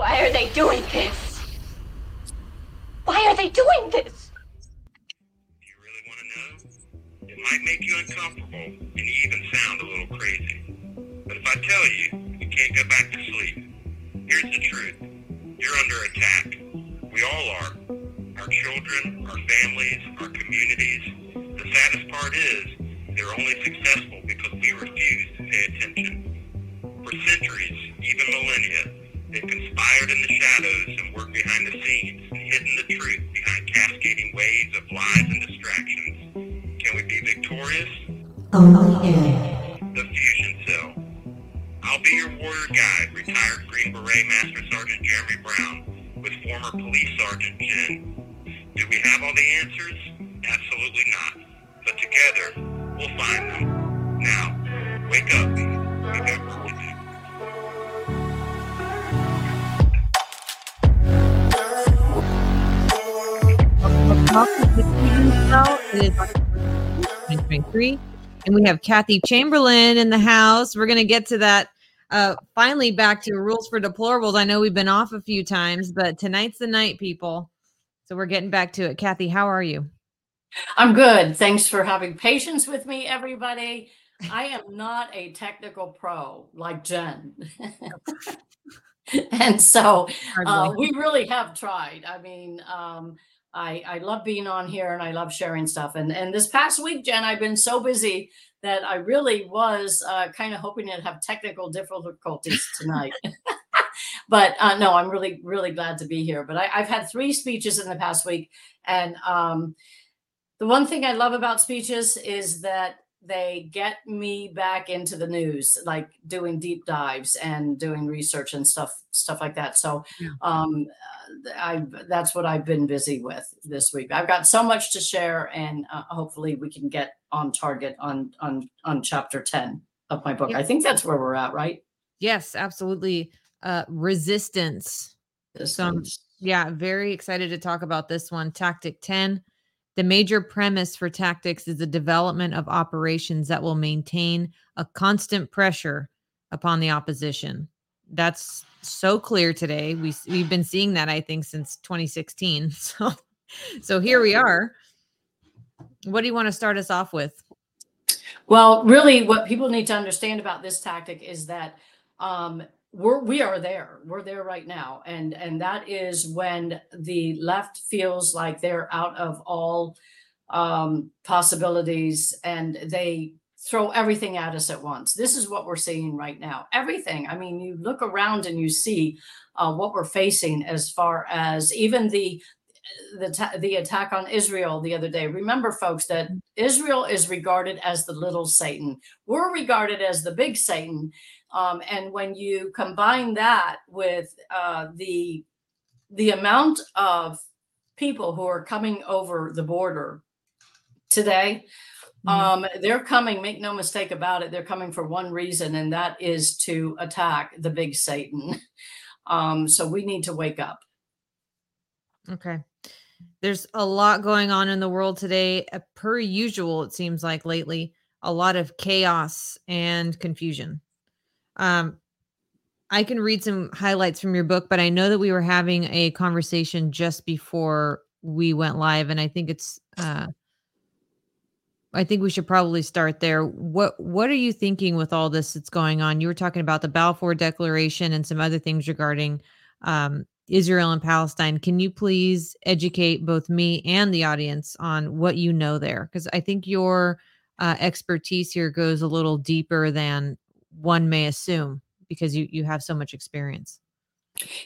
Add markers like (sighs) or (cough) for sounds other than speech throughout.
Why are they doing this? Why are they doing this? You really want to know? It might make you uncomfortable and even sound a little crazy. But if I tell you, you can't go back to sleep. Here's the truth. You're under attack. We all are. Our children, our families, our communities. The saddest part is they're only successful because we refuse to pay attention. For centuries, even millennia, they've conspired in the shadows and worked behind the scenes and hidden the truth behind cascading waves of lies and distractions. Can we be victorious? In The Fusion Cell. I'll be your warrior guide, retired Green Beret Master Sergeant Jeremy Brown, with former Police Sergeant Jen. Do we have all the answers? Absolutely not. But together, we'll find them. Now, wake up. Welcome to It is October 2023, and we have Cathi Chamberlain in the house. We're going to get to that. Uh, finally, back to rules for deplorables. I know we've been off a few times, but tonight's the night, people. So we're getting back to it. Cathi, how are you? I'm good. Thanks for having patience with me, everybody. I am not a technical pro like Jen. (laughs) and so uh, we really have tried. I mean, um, I, I love being on here and I love sharing stuff. And, and this past week, Jen, I've been so busy that I really was uh, kind of hoping to have technical difficulties tonight. (laughs) but uh, no, I'm really, really glad to be here. But I, I've had three speeches in the past week. And um, the one thing I love about speeches is that they get me back into the news, like doing deep dives and doing research and stuff, stuff like that. So, um, I that's what I've been busy with this week. I've got so much to share, and uh, hopefully we can get on target on on on chapter ten of my book. Yeah. I think that's where we're at, right? Yes, absolutely. Uh, resistance. This So Yeah, very excited to talk about this one. Tactic 10. The major premise for tactics is the development of operations that will maintain a constant pressure upon the opposition. That's so clear today. We we've been seeing that I think since 2016. (laughs) So so here we are. What do you want to start us off with? Well, really, what people need to understand about this tactic is that um, we're we are there. We're there right now, and and that is when the left feels like they're out of all um, possibilities, and they throw everything at us at once. This is what we're seeing right now. Everything. I mean, you look around and you see uh, what we're facing as far as even the the ta- the attack on Israel the other day. Remember, folks, that Israel is regarded as the little Satan. We're regarded as the big Satan. Um, and when you combine that with uh, the the amount of people who are coming over the border today, Mhm. um, they're coming. Make no mistake about it. They're coming for one reason, and that is to attack the big Satan. (laughs) Um, so we need to wake up. Okay. There's a lot going on in the world today. Uh, Per usual, it seems like lately, a lot of chaos and confusion. Um, I can read some highlights from your book, but I know that we were having a conversation just before we went live, and I think it's uh I think we should probably start there. What what are you thinking with all this that's going on? You were talking about the Balfour Declaration and some other things regarding um, Israel and Palestine. Can you please educate both me and the audience on what you know there? Because I think your uh, expertise here goes a little deeper than one may assume because you you have so much experience.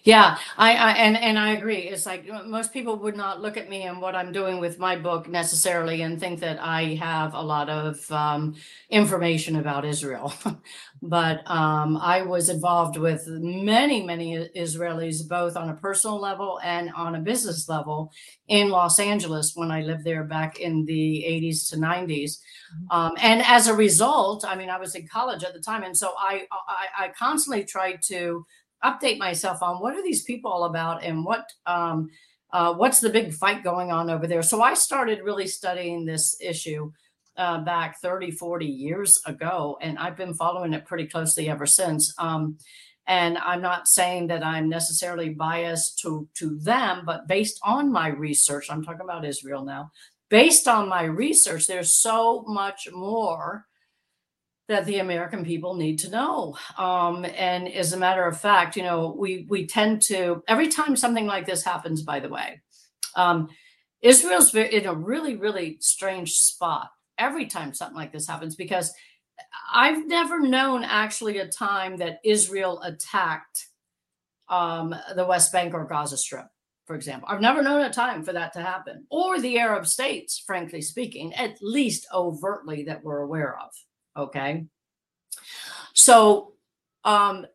Yeah, I, I and and I agree. It's like uh, most people would not look at me and what I'm doing with my book necessarily and think that I have a lot of um, information about Israel. (laughs) but um, I was involved with many, many Israelis, both on a personal level and on a business level in Los Angeles when I lived there back in the 80s to 90s. Um, and as a result, I mean, I was in college at the time, and so I I, I constantly tried to update myself on what are these people all about and what um, uh, what's the big fight going on over there so i started really studying this issue uh, back 30 40 years ago and i've been following it pretty closely ever since um, and I'm not saying that I'm necessarily biased to to them, but based on my research, I'm talking about Israel now. Based on my research, there's so much more that the American people need to know. Um, and as a matter of fact, you know, we we tend to every time something like this happens. By the way, um, Israel's in a really really strange spot every time something like this happens because I've never known actually a time that Israel attacked um, the West Bank or Gaza Strip, for example. I've never known a time for that to happen, or the Arab states, frankly speaking, at least overtly that we're aware of. Okay. So, um,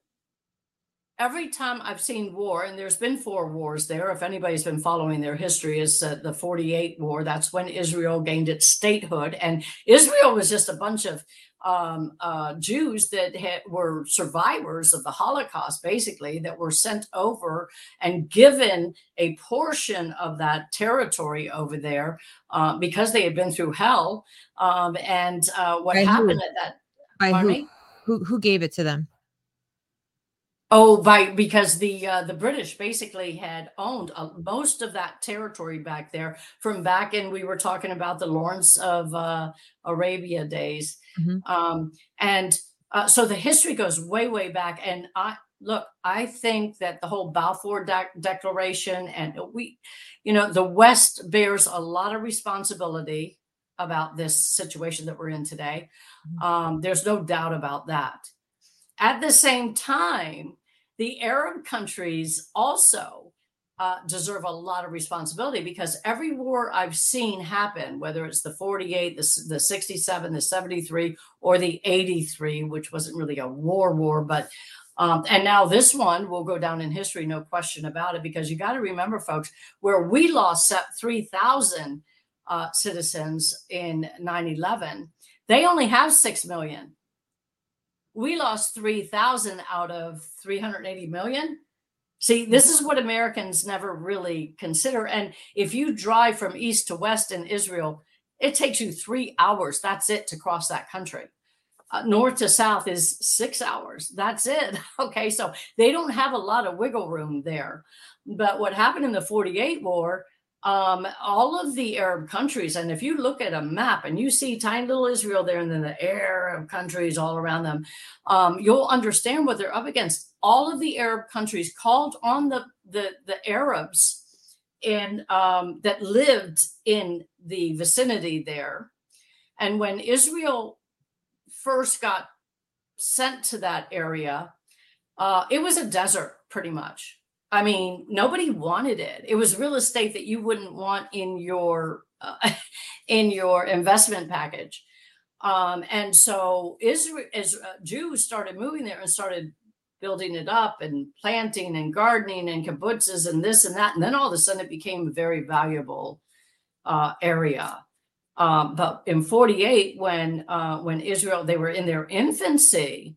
every time I've seen war, and there's been four wars there, if anybody's been following their history, is uh, the 48 war. That's when Israel gained its statehood. And Israel was just a bunch of um, uh, Jews that had, were survivors of the Holocaust, basically, that were sent over and given a portion of that territory over there uh, because they had been through hell. Um, and uh, what By happened who? at that? By who, who who gave it to them? Oh, by because the uh, the British basically had owned uh, most of that territory back there from back in we were talking about the Lawrence of uh, Arabia days, Mhm. um, and uh, so the history goes way way back. And I look, I think that the whole Balfour Dec- Declaration and we, you know, the West bears a lot of responsibility about this situation that we're in today. Mhm. Um, there's no doubt about that. At the same time, the Arab countries also uh, deserve a lot of responsibility because every war I've seen happen, whether it's the 48, the, the 67, the 73, or the 83, which wasn't really a war war, but um, and now this one will go down in history, no question about it, because you got to remember, folks, where we lost se- 3,000 uh, citizens in 9 11, they only have 6 million we lost 3,000 out of 380 million. See, this is what Americans never really consider. And if you drive from east to west in Israel, it takes you three hours. That's it to cross that country. Uh, north to south is six hours. That's it. (laughs) Okay. So they don't have a lot of wiggle room there. But what happened in the 48 war, um, all of the Arab countries, and if you look at a map and you see tiny little Israel there and then the Arab countries all around them, um, you'll understand what they're up against. All of the Arab countries called on the the, the Arabs in um, that lived in the vicinity there, and when Israel first got sent to that area, uh, it was a desert pretty much. I mean, nobody wanted it. It was real estate that you wouldn't want in your uh, (laughs) in your investment package. Um, and so Israel, as uh, Jews started moving there and started building it up and planting and gardening and kibbutzes and this and that, and then all of a sudden it became a very valuable uh, area. Um, but in '48, when uh, when Israel they were in their infancy,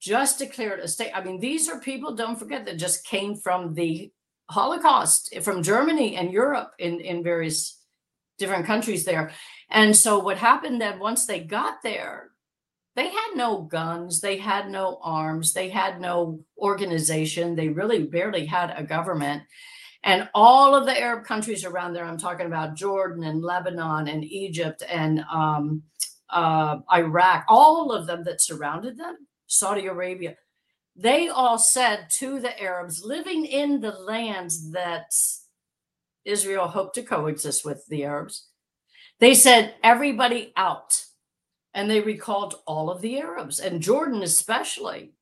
just declared a state. I mean, these are people, don't forget, that just came from the Holocaust, from Germany and Europe in, in various different countries there. And so what happened then once they got there, they had no guns, they had no arms, they had no organization, they really barely had a government. And all of the Arab countries around there, I'm talking about Jordan and Lebanon and Egypt and um, uh, Iraq, all of them that surrounded them, Saudi Arabia, they all said to the Arabs living in the lands that Israel hoped to coexist with the Arabs, they said, everybody out. And they recalled all of the Arabs and Jordan especially.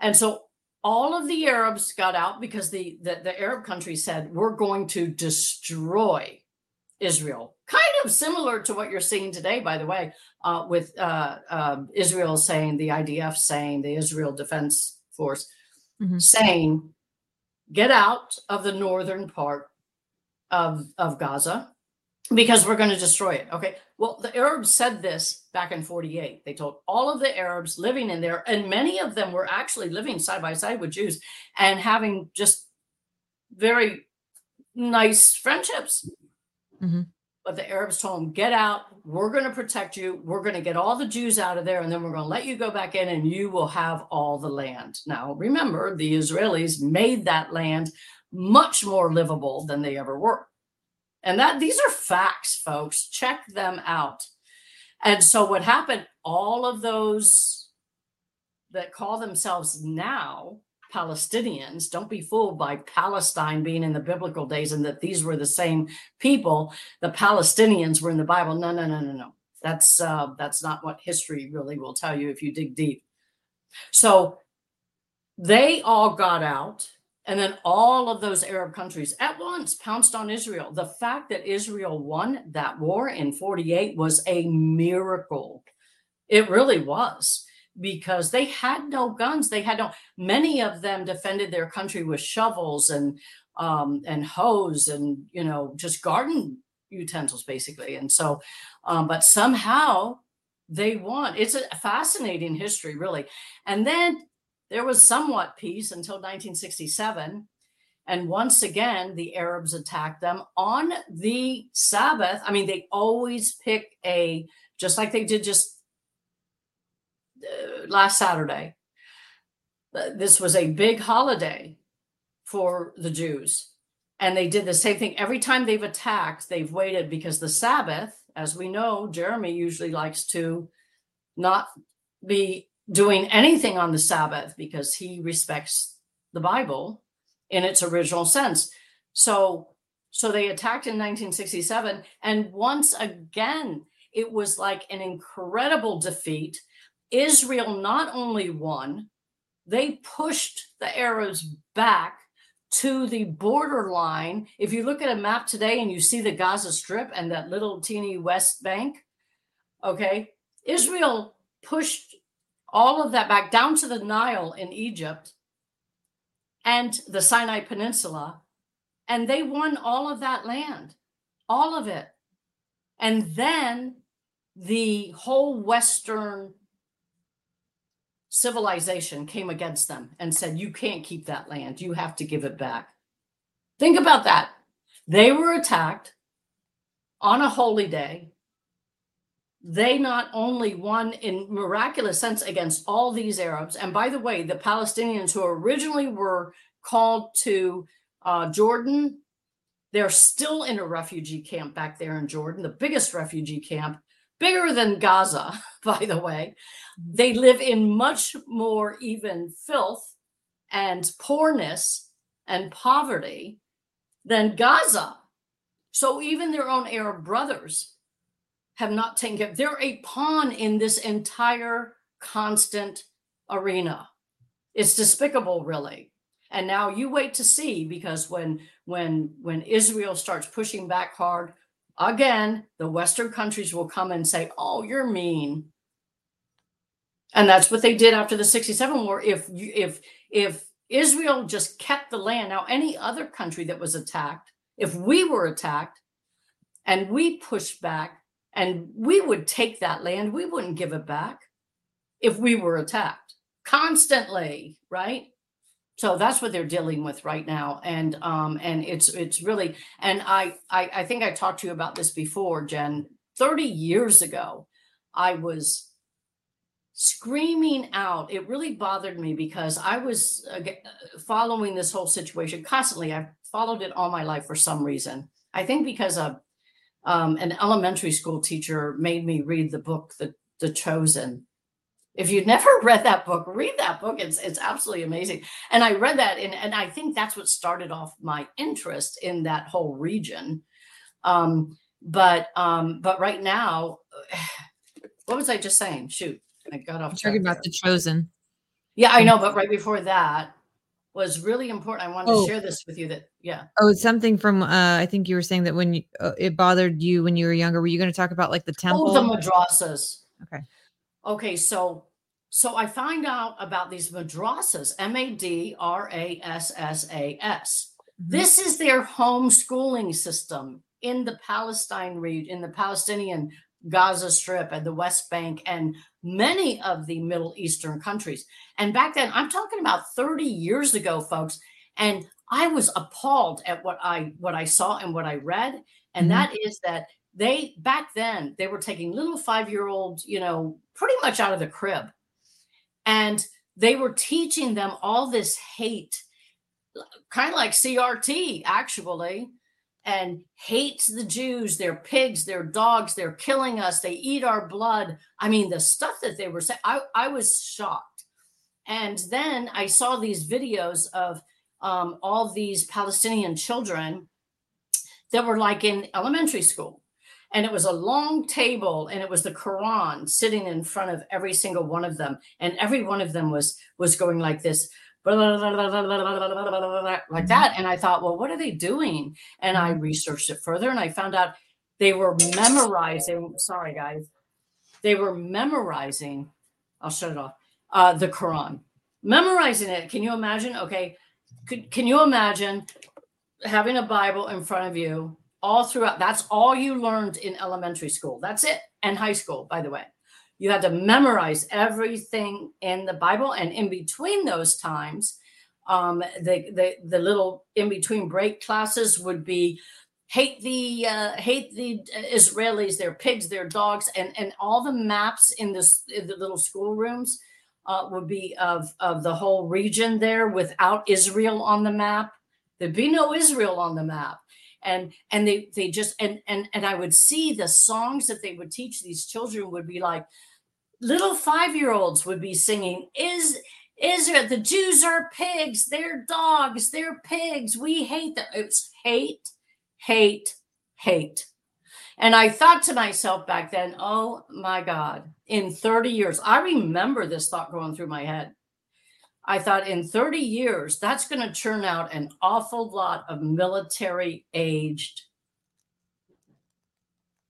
And so all of the Arabs got out because the, the, the Arab countries said, we're going to destroy Israel. Kind of similar to what you're seeing today, by the way, uh, with uh, uh, Israel saying, the IDF saying, the Israel Defense Force Mhm. saying, get out of the northern part of, of Gaza because we're going to destroy it. Okay. Well, the Arabs said this back in 48. They told all of the Arabs living in there, and many of them were actually living side by side with Jews and having just very nice friendships. Mhm. The Arabs told them, get out. We're going to protect you. We're going to get all the Jews out of there, and then we're going to let you go back in, and you will have all the land. Now, remember, the Israelis made that land much more livable than they ever were. And that these are facts, folks. Check them out. And so what happened, all of those that call themselves now Palestinians, don't be fooled by Palestine being in the biblical days and that these were the same people. The Palestinians were in the Bible. No, no, no, no, no. That's uh, that's not what history really will tell you if you dig deep. So they all got out and then all of those Arab countries at once pounced on Israel. The fact that Israel won that war in 48 was a miracle. It really was because they had no guns. They had no, many of them defended their country with shovels and, um, and hoes and, you know, just garden utensils basically. And so, um, but somehow they won. It's a fascinating history, really. And then there was somewhat peace until 1967. And once again, the Arabs attacked them on the Sabbath. I mean, they always pick a, just like they did just uh, last Saturday. This was a big holiday for the Jews. And they did the same thing. Every time they've attacked, they've waited because the Sabbath, as we know, Jeremy usually likes to not be doing anything on the Sabbath because he respects the Bible in its original sense. So so they attacked in 1967 and once again it was like an incredible defeat. Israel not only won, they pushed the Arabs back to the borderline. If you look at a map today and you see the Gaza Strip and that little teeny West Bank, okay, Israel pushed all of that back down to the Nile in Egypt and the Sinai Peninsula. And they won all of that land, all of it. And then the whole Western civilization came against them and said, You can't keep that land. You have to give it back. Think about that. They were attacked on a holy day they not only won in miraculous sense against all these Arabs, and by the way, the Palestinians who originally were called to uh, Jordan, they're still in a refugee camp back there in Jordan, the biggest refugee camp, bigger than Gaza, (laughs) by the way. They mm-hmm. live in much more even filth and poorness and poverty than Gaza. So even their own Arab brothers have not taken care. They're a pawn in this entire constant arena. It's despicable, really. And now you wait to see because when when when Israel starts pushing back hard, again, the Western countries will come and say, "Oh, you're mean." And that's what they did after the 67 war. If if if Israel just kept the land, now any other country that was attacked, if we were attacked and we pushed back, and we would take that land, we wouldn't give it back if we were attacked constantly, right? So that's what they're dealing with right now. And um, and it's it's really and I, I I think I talked to you about this before, Jen. 30 years ago, I was screaming out. It really bothered me because I was uh, following this whole situation constantly. I've followed it all my life for some reason. I think because of um, an elementary school teacher made me read the book, The, the Chosen. If you've never (laughs) read that book, read that book. It's it's absolutely amazing. And I read that, and, and I think that's what started off my interest in that whole region. Um, but um, but right now, (sighs) what was I just saying? Shoot, I got off. Talking about the chosen. Yeah, I know, but right before that, was really important. I wanted oh. to share this with you that, yeah. Oh, it's something from, uh, I think you were saying that when you, uh, it bothered you when you were younger, were you going to talk about like the temple? Oh, the madrasas. Okay. Okay. So, so I find out about these madrasas, M A D R A S S A S. Mm-hmm. This is their homeschooling system in the Palestine region, in the Palestinian Gaza Strip and the West Bank and many of the Middle Eastern countries. And back then, I'm talking about 30 years ago, folks, and I was appalled at what I what I saw and what I read, and mm-hmm. that is that they back then they were taking little five year old, you know, pretty much out of the crib, and they were teaching them all this hate, kind of like CRT actually, and hates the Jews. They're pigs. They're dogs. They're killing us. They eat our blood. I mean, the stuff that they were saying, I, I was shocked. And then I saw these videos of um, all these Palestinian children that were like in elementary school. And it was a long table and it was the Quran sitting in front of every single one of them. And every one of them was was going like this like that. And I thought, well, what are they doing? And I researched it further and I found out they were memorizing. Sorry, guys. They were memorizing. I'll shut it off. Uh, the Quran, memorizing it. Can you imagine? Okay. Could, can you imagine having a Bible in front of you all throughout? That's all you learned in elementary school. That's it. And high school, by the way. You had to memorize everything in the Bible. And in between those times, um, the, the, the little in between break classes would be hate the uh, hate the Israelis, they're pigs, they're dogs, and and all the maps in this in the little schoolrooms uh, would be of of the whole region there without Israel on the map. There'd be no Israel on the map, and and they they just and and and I would see the songs that they would teach these children would be like little five year olds would be singing is Israel, the Jews are pigs, they're dogs, they're pigs. We hate them. It's hate, hate, hate. And I thought to myself back then, oh my God, in 30 years, I remember this thought going through my head. I thought in 30 years, that's going to churn out an awful lot of military aged,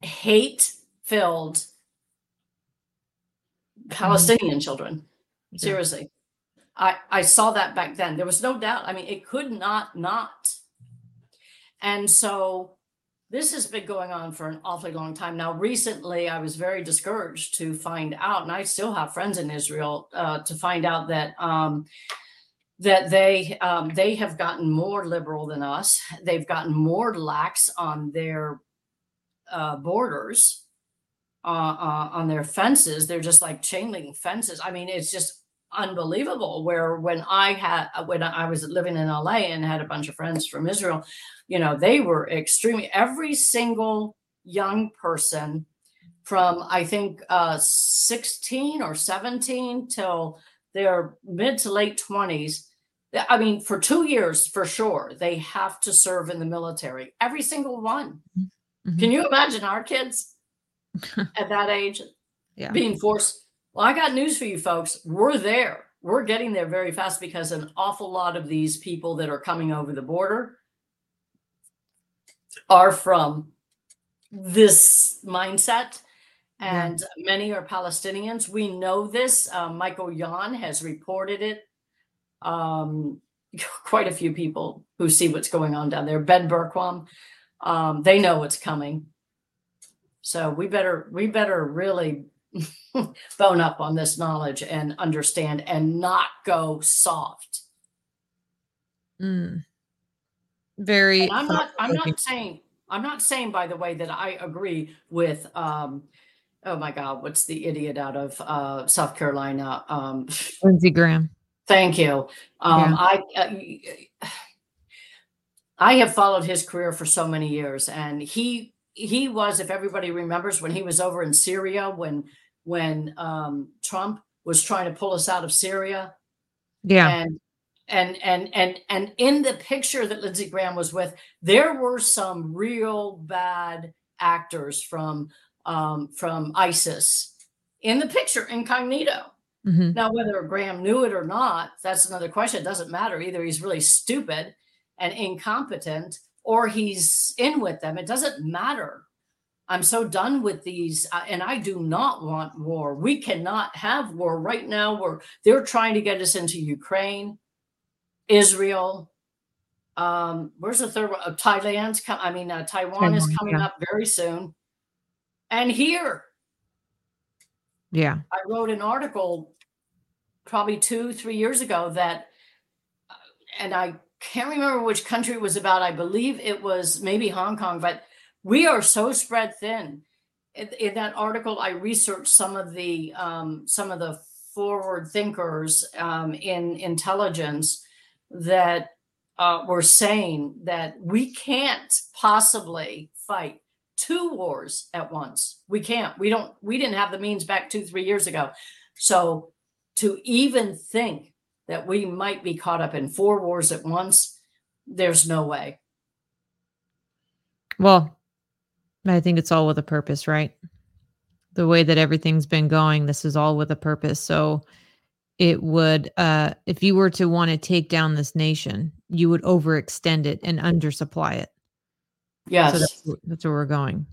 hate filled mm-hmm. Palestinian children. Seriously. I, I saw that back then. There was no doubt. I mean, it could not not. And so this has been going on for an awfully long time. Now, recently, I was very discouraged to find out, and I still have friends in Israel, uh, to find out that um, that they um, they have gotten more liberal than us. They've gotten more lax on their uh, borders uh, uh, on their fences. They're just like chain link fences. I mean, it's just unbelievable. Where when I had when I was living in LA and had a bunch of friends from Israel, you know, they were extremely every single young person from I think uh, 16 or 17 till their mid to late 20s. I mean, for two years for sure, they have to serve in the military. Every single one. Mm-hmm. Can you imagine our kids? at that age (laughs) yeah. being forced. Well, I got news for you folks. We're there. We're getting there very fast because an awful lot of these people that are coming over the border are from this mindset and yeah. many are Palestinians. We know this. Uh, Michael Yon has reported it. Um, (laughs) quite a few people who see what's going on down there. Ben Bergquam, um, they know what's coming. So we better we better really (laughs) bone up on this knowledge and understand and not go soft. Mm. Very. And I'm not. I'm not saying. I'm not saying, by the way, that I agree with. Um, oh my God, what's the idiot out of uh, South Carolina? Um, (laughs) Lindsey Graham. Thank you. Um, yeah. I. Uh, (sighs) I have followed his career for so many years, and he he was, if everybody remembers, when he was over in Syria, when when um, Trump was trying to pull us out of Syria. Yeah. And and and and and in the picture that Lindsey Graham was with, there were some real bad actors from um, from ISIS in the picture, incognito. Mm-hmm. Now, whether Graham knew it or not, that's another question. It doesn't matter. Either he's really stupid and incompetent, or he's in with them. It doesn't matter. I'm so done with these, uh, and I do not want war. We cannot have war right now. Where they're trying to get us into Ukraine, Israel. Um, where's the third one? Uh, Thailand's come. I mean, uh, Taiwan, Taiwan, is coming yeah. up very soon, and here. Yeah, I wrote an article probably two, three years ago that, uh, and I can't remember which country it was about. I believe it was maybe Hong Kong, but We are so spread thin. In, in that article, I researched some of the um, some of the forward thinkers um, in intelligence that uh, were saying that we can't possibly fight two wars at once. We can't. We don't. We didn't have the means back two, three years ago. So to even think that we might be caught up in four wars at once, there's no way. Well, I think it's all with a purpose, right? The way that everything's been going, this is all with a purpose. So it would uh if you were to want to take down this nation, you would overextend it and undersupply it. Yes, So that's, that's where we're going.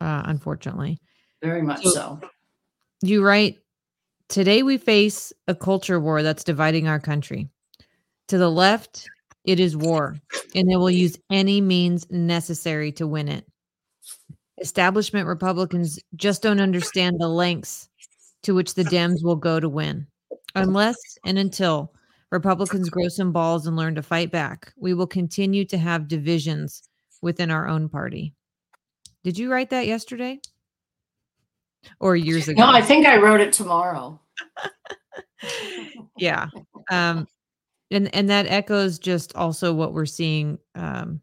Uh unfortunately. very much So- so. You write, today we face a culture war that's dividing our country. To the left, it is war, and they will use any means necessary to win it. Establishment Republicans just don't understand the lengths to which the Dems will go to win. Unless and until Republicans grow some balls and learn to fight back, we will continue to have divisions within our own party. Did you write that yesterday? Or years ago? No, I think I wrote it tomorrow. (laughs) yeah um and and that echoes just also what we're seeing um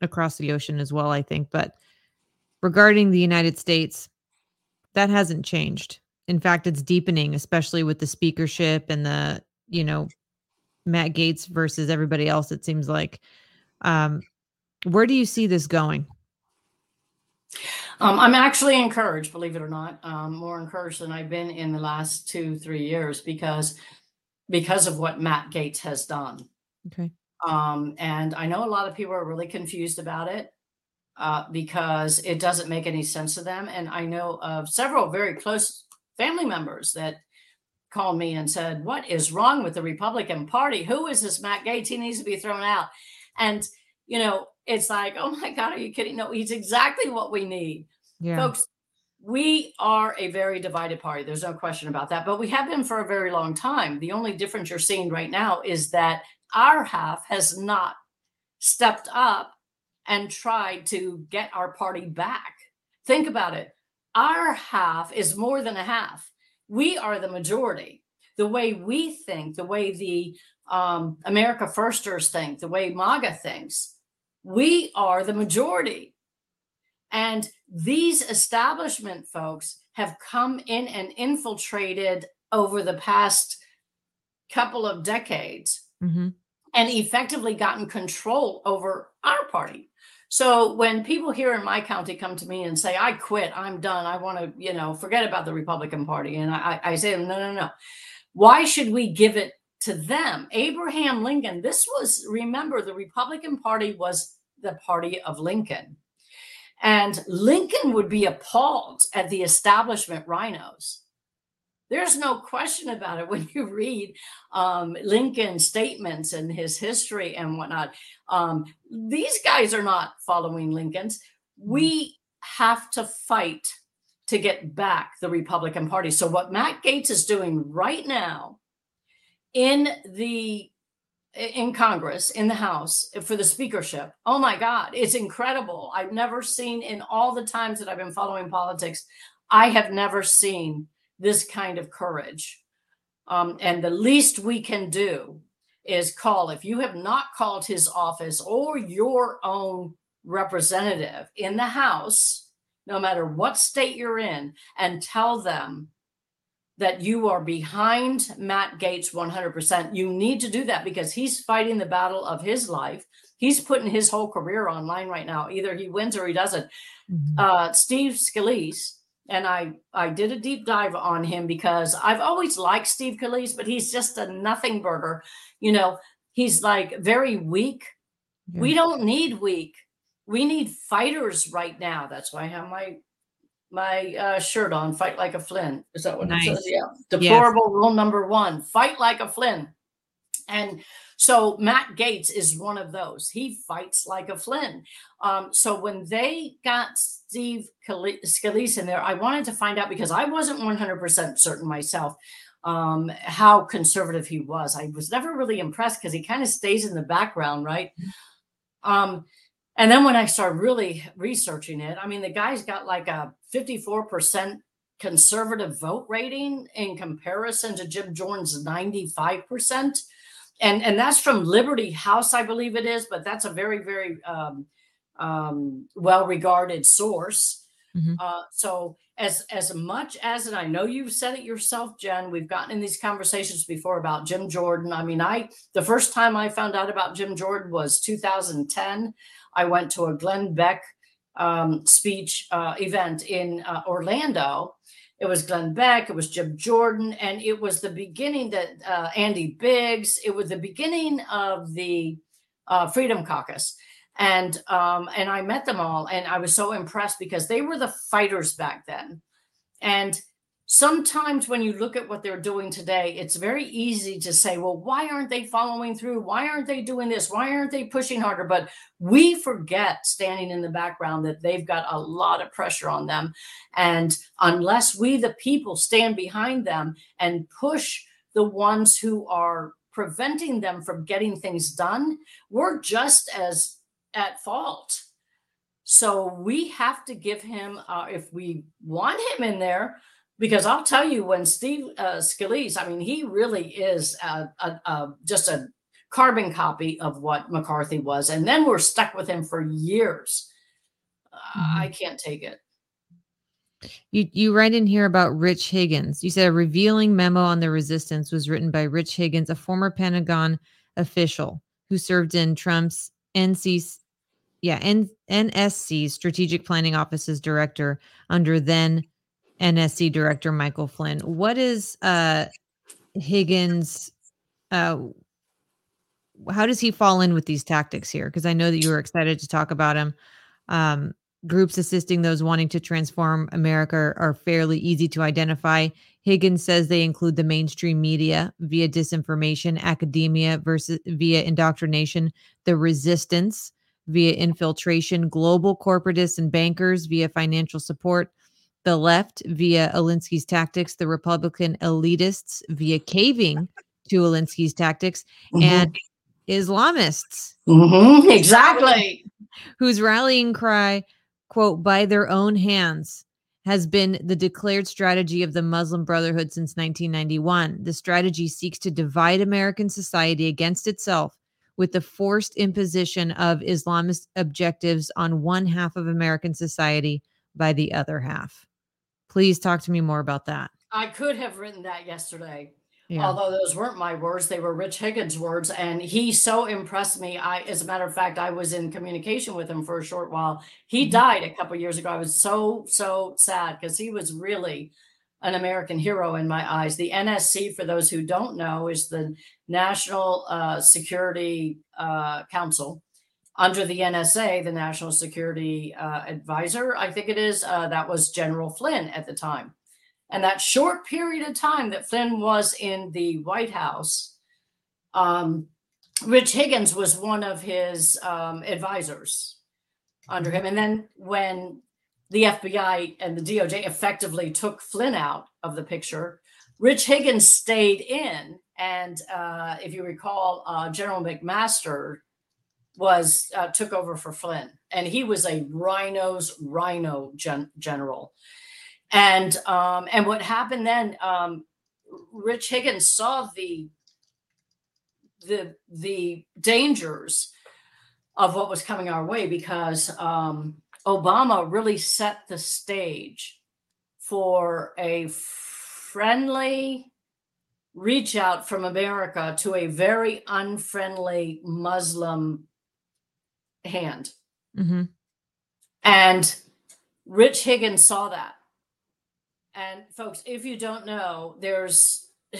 across the ocean as well i think but regarding the united states that hasn't changed in fact it's deepening especially with the speakership and the you know matt gaetz versus everybody else it seems like um where do you see this going Um, I'm actually encouraged, believe it or not, um, more encouraged than I've been in the last two, three years because because of what Matt Gaetz has done. okay Um, and I know a lot of people are really confused about it uh, because it doesn't make any sense to them. And I know of several very close family members that called me and said, What is wrong with the Republican Party? Who is this Matt Gaetz? He needs to be thrown out. And, you know, it's like, Oh my God, are you kidding? No, he's exactly what we need. yeah Folks, we are a very divided party. There's no question about that. But we have been for a very long time. The only difference you're seeing right now is that our half has not stepped up and tried to get our party back. Think about it. Our half is more than a half. We are the majority. The way we think, the way the um, America Firsters think, the way MAGA thinks, we are the majority. And these establishment folks have come in and infiltrated over the past couple of decades hmm and effectively gotten control over our party. So when people here in my county come to me and say, I quit, I'm done, I want to, you know, forget about the Republican Party. And I, I say, no, no, no. Why should we give it to them? Abraham Lincoln, this was, remember, the Republican Party was the party of Lincoln. And Lincoln would be appalled at the establishment rhinos. There's no question about it (laughs) when you read um, Lincoln's statements and his history and whatnot. Um, these guys are not following Lincoln's. We have to fight to get back the Republican Party. So, what Matt Gaetz is doing right now in the in Congress, in the House, for the speakership. Oh my God, it's incredible. I've never seen in all the times that I've been following politics, I have never seen this kind of courage. Um, and the least we can do is call. If you have not called his office or your own representative in the House, no matter what state you're in, and tell them that you are behind Matt Gaetz 100%. You need to do that because he's fighting the battle of his life. He's putting his whole career online right now. Either he wins or he doesn't. Mhm. Uh, Steve Scalise, and I I did a deep dive on him because I've always liked Steve Scalise, but he's just a nothing burger. You know, he's like very weak. We don't need weak. We need fighters right now. That's why I have my my uh, shirt on. Fight like a Flynn. Is that what Nice. it says? Yeah. Deplorable rule number one. Fight like a Flynn. And so Matt Gaetz is one of those. He fights like a Flynn. Um, so when they got Steve Cali- Scalise in there, I wanted to find out because I wasn't 100% certain myself um, how conservative he was. I was never really impressed because he kind of stays in the background, right? Um, And then when I started really researching it, I mean, the guy's got like a 54% conservative vote rating in comparison to Jim Jordan's 95%. And, and that's from Liberty House, I believe it is, but that's a very, very um, um, well regarded source. Mhm. Uh, so as as much as and I know you've said it yourself, Jen, we've gotten in these conversations before about Jim Jordan. I mean, I the first time I found out about Jim Jordan was 2010. I went to a Glenn Beck um, speech uh, event in uh, Orlando. It was Glenn Beck, it was Jim Jordan, and it was the beginning that uh, Andy Biggs. It was the beginning of the uh, Freedom Caucus and um, and I met them all, and I was so impressed because they were the fighters back then. And sometimes when you look at what they're doing today, it's very easy to say, "Well, why aren't they following through? Why aren't they doing this? Why aren't they pushing harder?" But we forget, standing in the background, that they've got a lot of pressure on them, and unless we, the people, stand behind them and push the ones who are preventing them from getting things done, we're just as at fault. So we have to give him, uh, if we want him in there, because I'll tell you, when Steve uh, Scalise, I mean, he really is a, a, a, just a carbon copy of what McCarthy was. And then we're stuck with him for years. Uh, I can't take it. You you write in here about Rich Higgins. You said a revealing memo on the resistance was written by Rich Higgins, a former Pentagon official who served in Trump's NC yeah, N, NSC Strategic Planning Office's director under then NSC director Michael Flynn. What is uh Higgins uh how does he fall in with these tactics here? Because I know that you were excited to talk about him. Um, groups assisting those wanting to transform America are fairly easy to identify. Higgins says they include the mainstream media via disinformation, academia versus via indoctrination, the resistance via infiltration, global corporatists and bankers via financial support, the left via Alinsky's tactics, the Republican elitists via caving to Alinsky's tactics, and Islamists Mhm, Exactly. whose rallying cry, quote, by their own hands, has been the declared strategy of the Muslim Brotherhood since 1991. The strategy seeks to divide American society against itself with the forced imposition of Islamist objectives on one half of American society by the other half. Please talk to me more about that. I could have written that yesterday. Yeah. although those weren't my words they were rich higgins words and he so impressed me i as a matter of fact i was in communication with him for a short while he Mhm. died a couple years ago i was so so sad because he was really an american hero in my eyes the nsc for those who don't know is the national uh, security uh, council under the nsa the national security uh, advisor i think it is uh, that was general flynn at the time and that short period of time that Flynn was in the White House, um, Rich Higgins was one of his um, advisors under him. And then when the FBI and the DOJ effectively took Flynn out of the picture, Rich Higgins stayed in. And uh, if you recall, uh, General McMaster was uh, took over for Flynn, and he was a rhino's rhino gen- general and um, and what happened then? Um, Rich Higgins saw the the the dangers of what was coming our way because um, Obama really set the stage for a friendly reach out from America to a very unfriendly Muslim hand. Mhm. And Rich Higgins saw that. And folks, if you don't know, there's (laughs)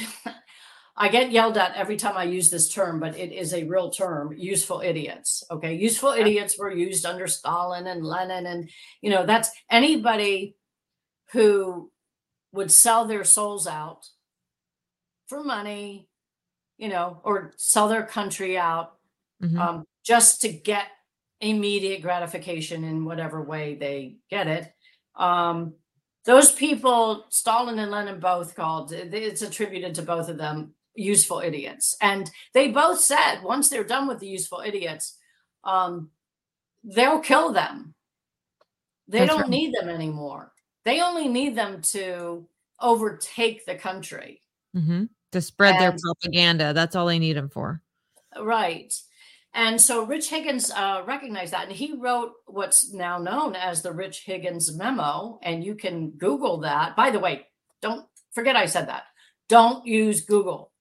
I get yelled at every time I use this term, but it is a real term, useful idiots. Okay. Useful idiots were used under Stalin and Lenin. And, you know, that's anybody who would sell their souls out for money, you know, or sell their country out Mhm. um, just to get immediate gratification in whatever way they get it. Um, those people, Stalin and Lenin both called, it's attributed to both of them useful idiots. And they both said once they're done with the useful idiots, um, they'll kill them. They That's don't right. need them anymore. They only need them to overtake the country. hmm To spread their propaganda. That's all they need them for. Right. And so Rich Higgins uh, recognized that, and he wrote what's now known as the Rich Higgins memo. And you can Google that. By the way, don't forget I said that. Don't use Google.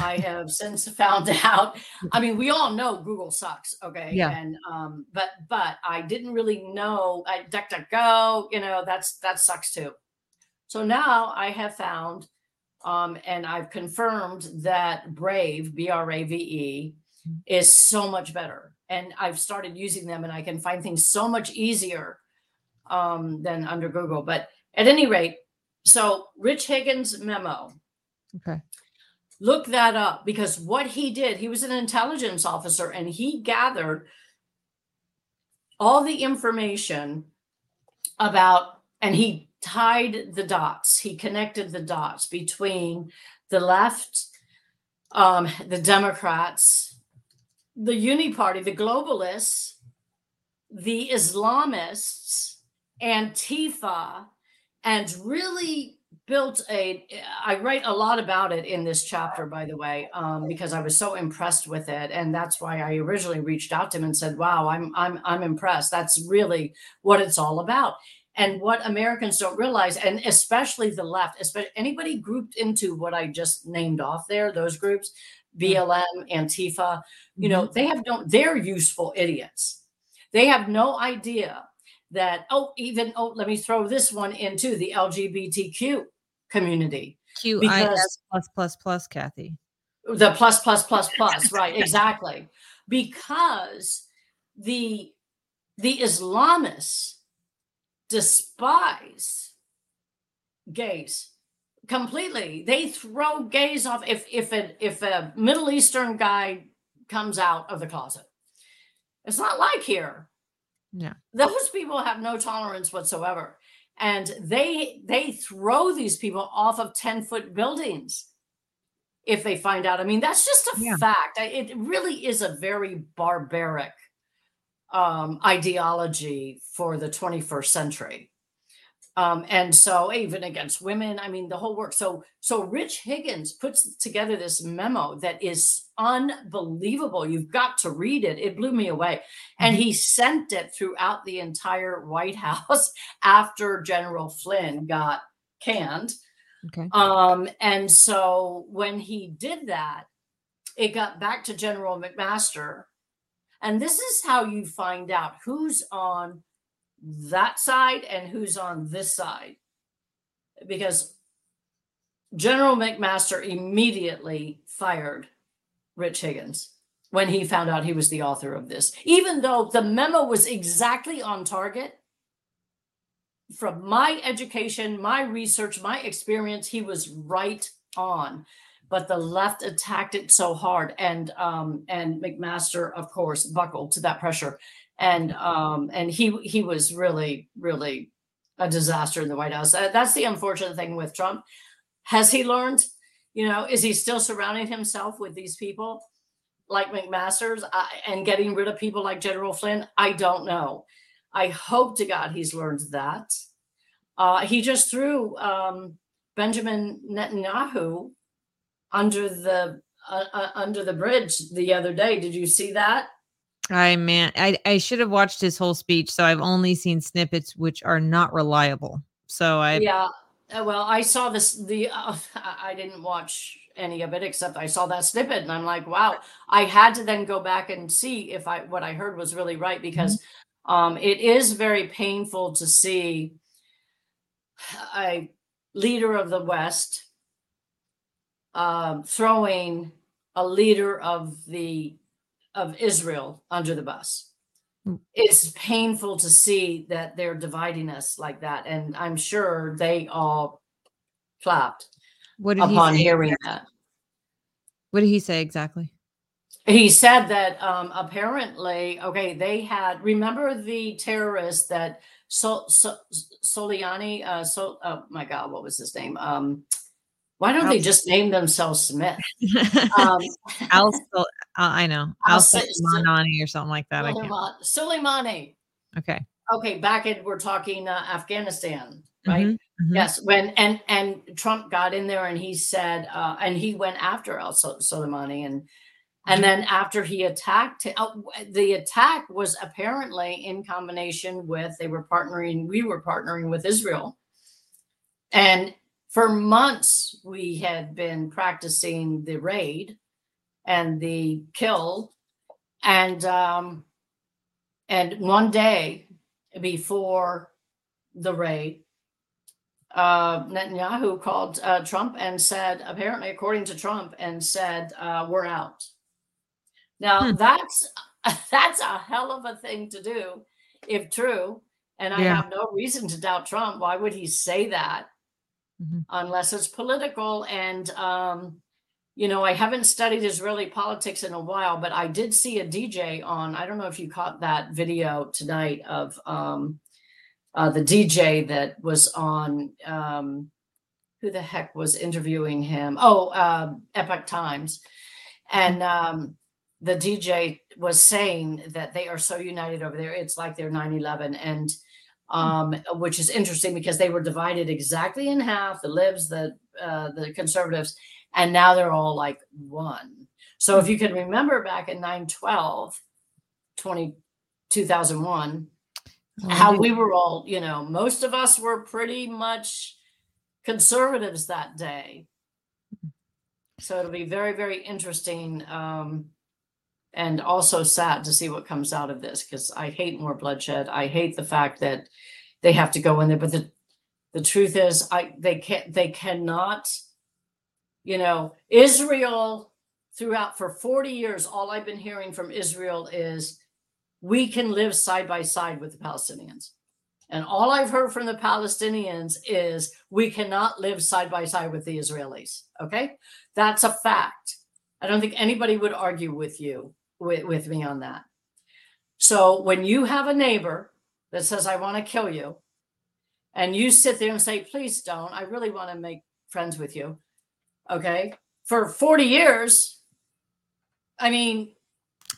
I (laughs) have since found out. I mean, we all know Google sucks, okay? Yeah. And um, but but I didn't really know. I DuckDuckGo, you know, that's that sucks too. So now I have found, um, and I've confirmed that Brave, B R A V E, is so much better. And I've started using them, and I can find things so much easier um, than under Google. But at any rate, so Rich Higgins memo Okay. look that up because what he did, he was an intelligence officer and he gathered all the information about, and he tied the dots, he connected the dots between the left, um, the Democrats, the Uni Party, the globalists, the Islamists, Antifa, and really built a i write a lot about it in this chapter by the way um, because i was so impressed with it and that's why i originally reached out to him and said wow i'm i'm i'm impressed. That's really what it's all about. And what americans don't realize and especially the left especially anybody grouped into what i just named off there those groups blm mm. antifa you know mm-hmm. they have no they're useful idiots. They have no idea that oh even oh let me throw this one into the lgbtq community QIS plus plus plus, Kathy. the plus plus plus plus right exactly. Because the the islamists despise gays completely. They throw gays off if if a if a middle eastern guy comes out of the closet. It's not like here. Yeah. those people have no tolerance whatsoever. And they they throw these people off of 10 foot buildings if they find out. I mean that's just a Yeah. fact. It really is a very barbaric um ideology for the 21st century um and so even against women i mean the whole work so so rich higgins puts together this memo that is unbelievable. You've got to read it. It blew me away. And he sent it throughout the entire white (laughs) house after general flynn got canned. Okay. um, and so when he did that, it got back to General McMaster. And this is how you find out who's on that side and who's on this side. Because General McMaster immediately fired Rich Higgins when he found out he was the author of this, even though the memo was exactly on target from my education, my research, my experience, he was right on. But the left attacked it so hard, and um, and McMaster, of course, buckled to that pressure, and um, and he he was really really a disaster in the White House. Uh, that's the unfortunate thing with Trump. Has he learned? You know, is he still surrounding himself with these people like McMaster's uh, and getting rid of people like General Flynn? I don't know. I hope to God he's learned that. Uh, he just threw um, Benjamin Netanyahu under the uh, uh, under the bridge the other day. Did you see that? I man, I I should have watched his whole speech, so I've only seen snippets which are not reliable. So I yeah. Uh, well, I saw this. The (laughs) uh, I didn't watch any of it except I saw that snippet, and I'm like, wow. I had to then go back and see if I what I heard was really right because um, it is very painful to see a leader of the West um, throwing a leader of the of Israel under the bus. Mm. It's painful to see that they're dividing us like that, and I'm sure they all clapped what did upon he say? hearing that. What did he say exactly? He said that um, apparently, okay, they had remember the terrorist that Sol, Sol, Soliani, uh, so oh my God, what was his name? Um, Why don't they just name themselves Smith? (laughs) Um, Al, I know. Al Soleimani or something like that. I can't. Suleiman- Soleimani. Okay. Okay, back in we're talking uh, Afghanistan, right? Mhm, mhm. Yes, when and and Trump got in there and he said, uh, and he went after Al Sol- Soleimani, and and then after he attacked, uh, the attack was apparently in combination with they were partnering, we were partnering with Israel, and for months we had been practicing the raid and the kill, and um, and one day before the raid uh, Netanyahu called uh, Trump and said, apparently, according to Trump, and said, uh, "We're out." Now Hmm. that's (laughs) that's a hell of a thing to do, if true. And I Yeah. have no reason to doubt Trump. Why would he say that Mhm. unless it's political? And um, you know, I haven't studied Israeli politics in a while, but I did see a DJ on. I don't know if you caught that video tonight of um, uh, the DJ that was on. Um, who the heck was interviewing him? Oh, uh, Epoch Times, and um, the DJ was saying that they are so united over there. It's like they're 9/11, and um, which is interesting because they were divided exactly in half: the libs, the uh, the conservatives, and now they're all like one. So if you can remember back in 9/12, 20, 2001 Well, I how we were all, you know, most of us were pretty much conservatives that day. So it'll be very, very interesting um, and also sad to see what comes out of this because I hate more bloodshed. I hate the fact that they have to go in there, but the the truth is, I they can't they cannot, you know, Israel throughout for 40 years, all I've been hearing from Israel is we can live side by side with the Palestinians. And all I've heard from the Palestinians is we cannot live side by side with the Israelis. Okay. That's a fact. I don't think anybody would argue with you, with, with me on that. So when you have a neighbor that says, I want to kill you, and you sit there and say, please don't, I really want to make friends with you. Okay. For 40 years, I mean,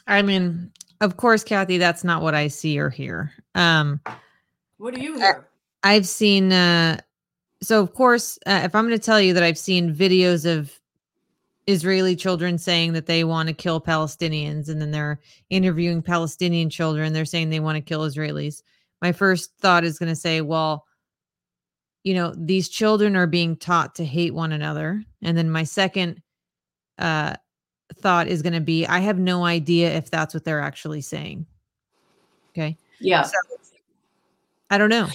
I mean, of course, Kathy, that's not what I see or hear. Um, what do you hear? I've seen, uh, so of course, uh, if I'm going to tell you that I've seen videos of Israeli children saying that they want to kill Palestinians and then they're interviewing Palestinian children, they're saying they want to kill Israelis. My first thought is going to say, well, you know, these children are being taught to hate one another. And then my second uh, thought is going to be, I have no idea if that's what they're actually saying. Okay. Yeah. So I don't know.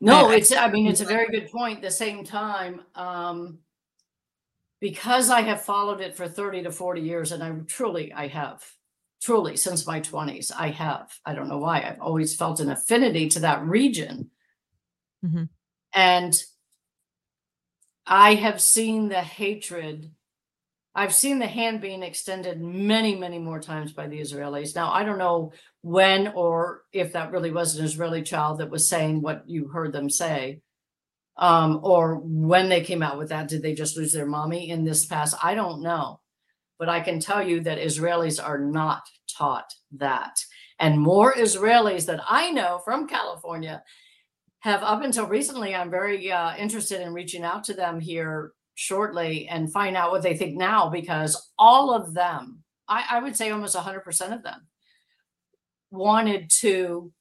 No, I- it's, I mean, it's a (laughs) very good point. At the same time, um, because I have followed it for 30 to 40 years, and I truly, I have truly since my 20s, I have. I don't know why. I've always felt an affinity to that region. Mhm. And I have seen the hatred. I've seen the hand being extended many, many more times by the Israelis. Now, I don't know when or if that really was an Israeli child that was saying what you heard them say, um, or when they came out with that. Did they just lose their mommy in this past? I don't know. But I can tell you that Israelis are not taught that. And more Israelis that I know from California have up until recently, I'm very uh, interested in reaching out to them here shortly and find out what they think now because all of them, I, I would say almost 100% of them, wanted to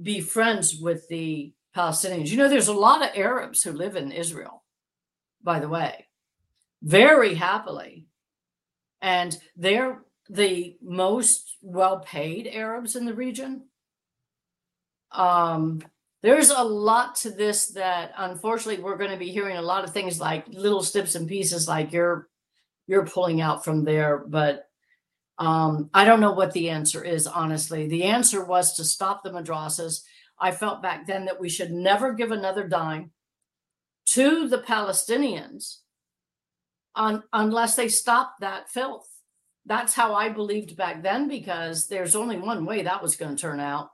be friends with the Palestinians. You know, there's a lot of Arabs who live in Israel, by the way, very happily. And they're the most well paid Arabs in the region. Um, there's a lot to this that unfortunately we're going to be hearing a lot of things like little snips and pieces like you're you're pulling out from there but um i don't know what the answer is honestly the answer was to stop the madrasas i felt back then that we should never give another dime to the palestinians on, unless they stop that filth that's how i believed back then because there's only one way that was going to turn out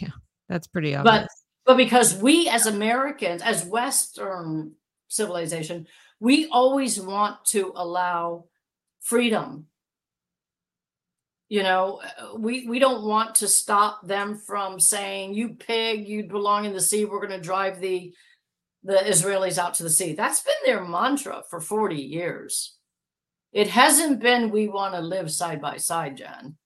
Yeah, that's pretty obvious. but but because we as Americans, as Western civilization, we always want to allow freedom you know we we don't want to stop them from saying you pig you belong in the sea we're going to drive the the israelis out to the sea. That's been their mantra for 40 years. It hasn't been we want to live side by side jen.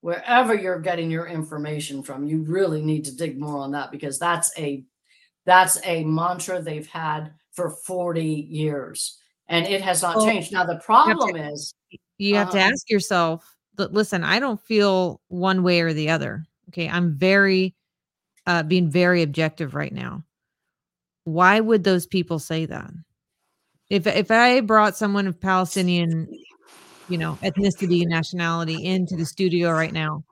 Wherever you're getting your information from you really need to dig more on that because that's a that's a mantra they've had for 40 years and it has not changed. Now the problem is You have to Um, ask yourself, listen, I don't feel one way or the other. Okay. I'm very, uh, being very objective right now. Why would those people say that? If, if I brought someone of Palestinian, you know, ethnicity, and nationality into the studio right now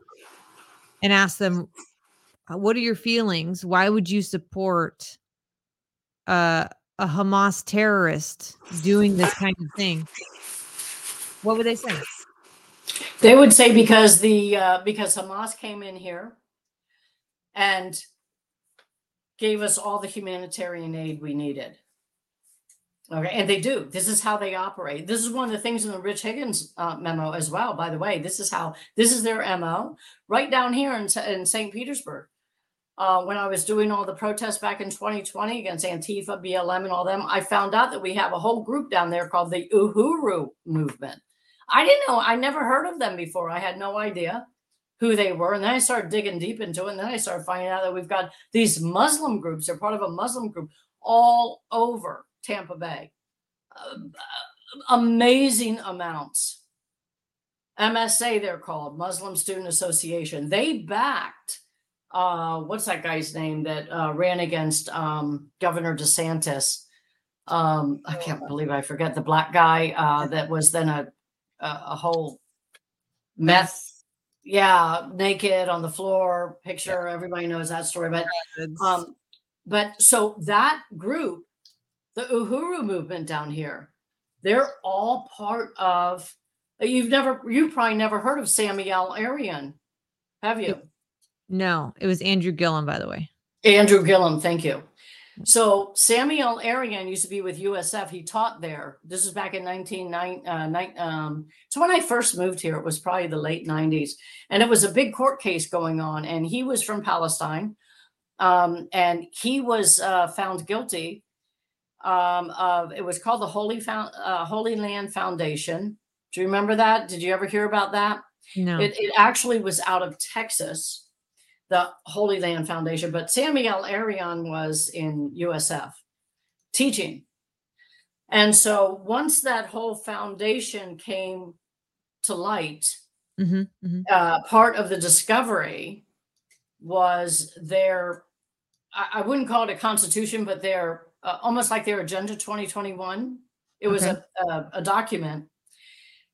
and asked them, "Uh, what are your feelings? Why would you support uh, a Hamas terrorist doing this kind of thing? What would they say? They would say because the uh, because Hamas came in here and gave us all the humanitarian aid we needed. Okay, and they do. This is how they operate. This is one of the things in the Rich Higgins uh, memo as well. By the way, this is how this is their mo right down here in, in St. Petersburg. Uh, when I was doing all the protests back in 2020 against Antifa, BLM, and all them, I found out that we have a whole group down there called the Uhuru Movement. I didn't know. I never heard of them before. I had no idea who they were. And then I started digging deep into it. And then I started finding out that we've got these Muslim groups. They're part of a Muslim group all over Tampa Bay. Uh, amazing amounts. MSA, they're called Muslim Student Association. They backed, uh, what's that guy's name that uh, ran against um, Governor DeSantis? Um, I can't believe I forget the black guy uh, (laughs) that was then a a, a whole mess. yeah naked on the floor picture everybody knows that story but um but so that group the uhuru movement down here they're all part of you've never you probably never heard of Samuel al arian have you No, it was Andrew Gillum, by the way. Andrew Gillum, thank you. So Samuel Arian used to be with USF. He taught there. This is back in 1990. Uh, um, so when I first moved here, it was probably the late 90s, and it was a big court case going on. And he was from Palestine, um, and he was uh, found guilty um, of. It was called the Holy Found, uh, Holy Land Foundation. Do you remember that? Did you ever hear about that? No. It, it actually was out of Texas, the Holy Land Foundation, but Samuel Arian was in USF teaching. And so once that whole foundation came to light, hmm hmm uh, part of the discovery was their, I, I wouldn't call it a constitution, but their uh, almost like their Agenda 2021. It was Okay. a, a, a document.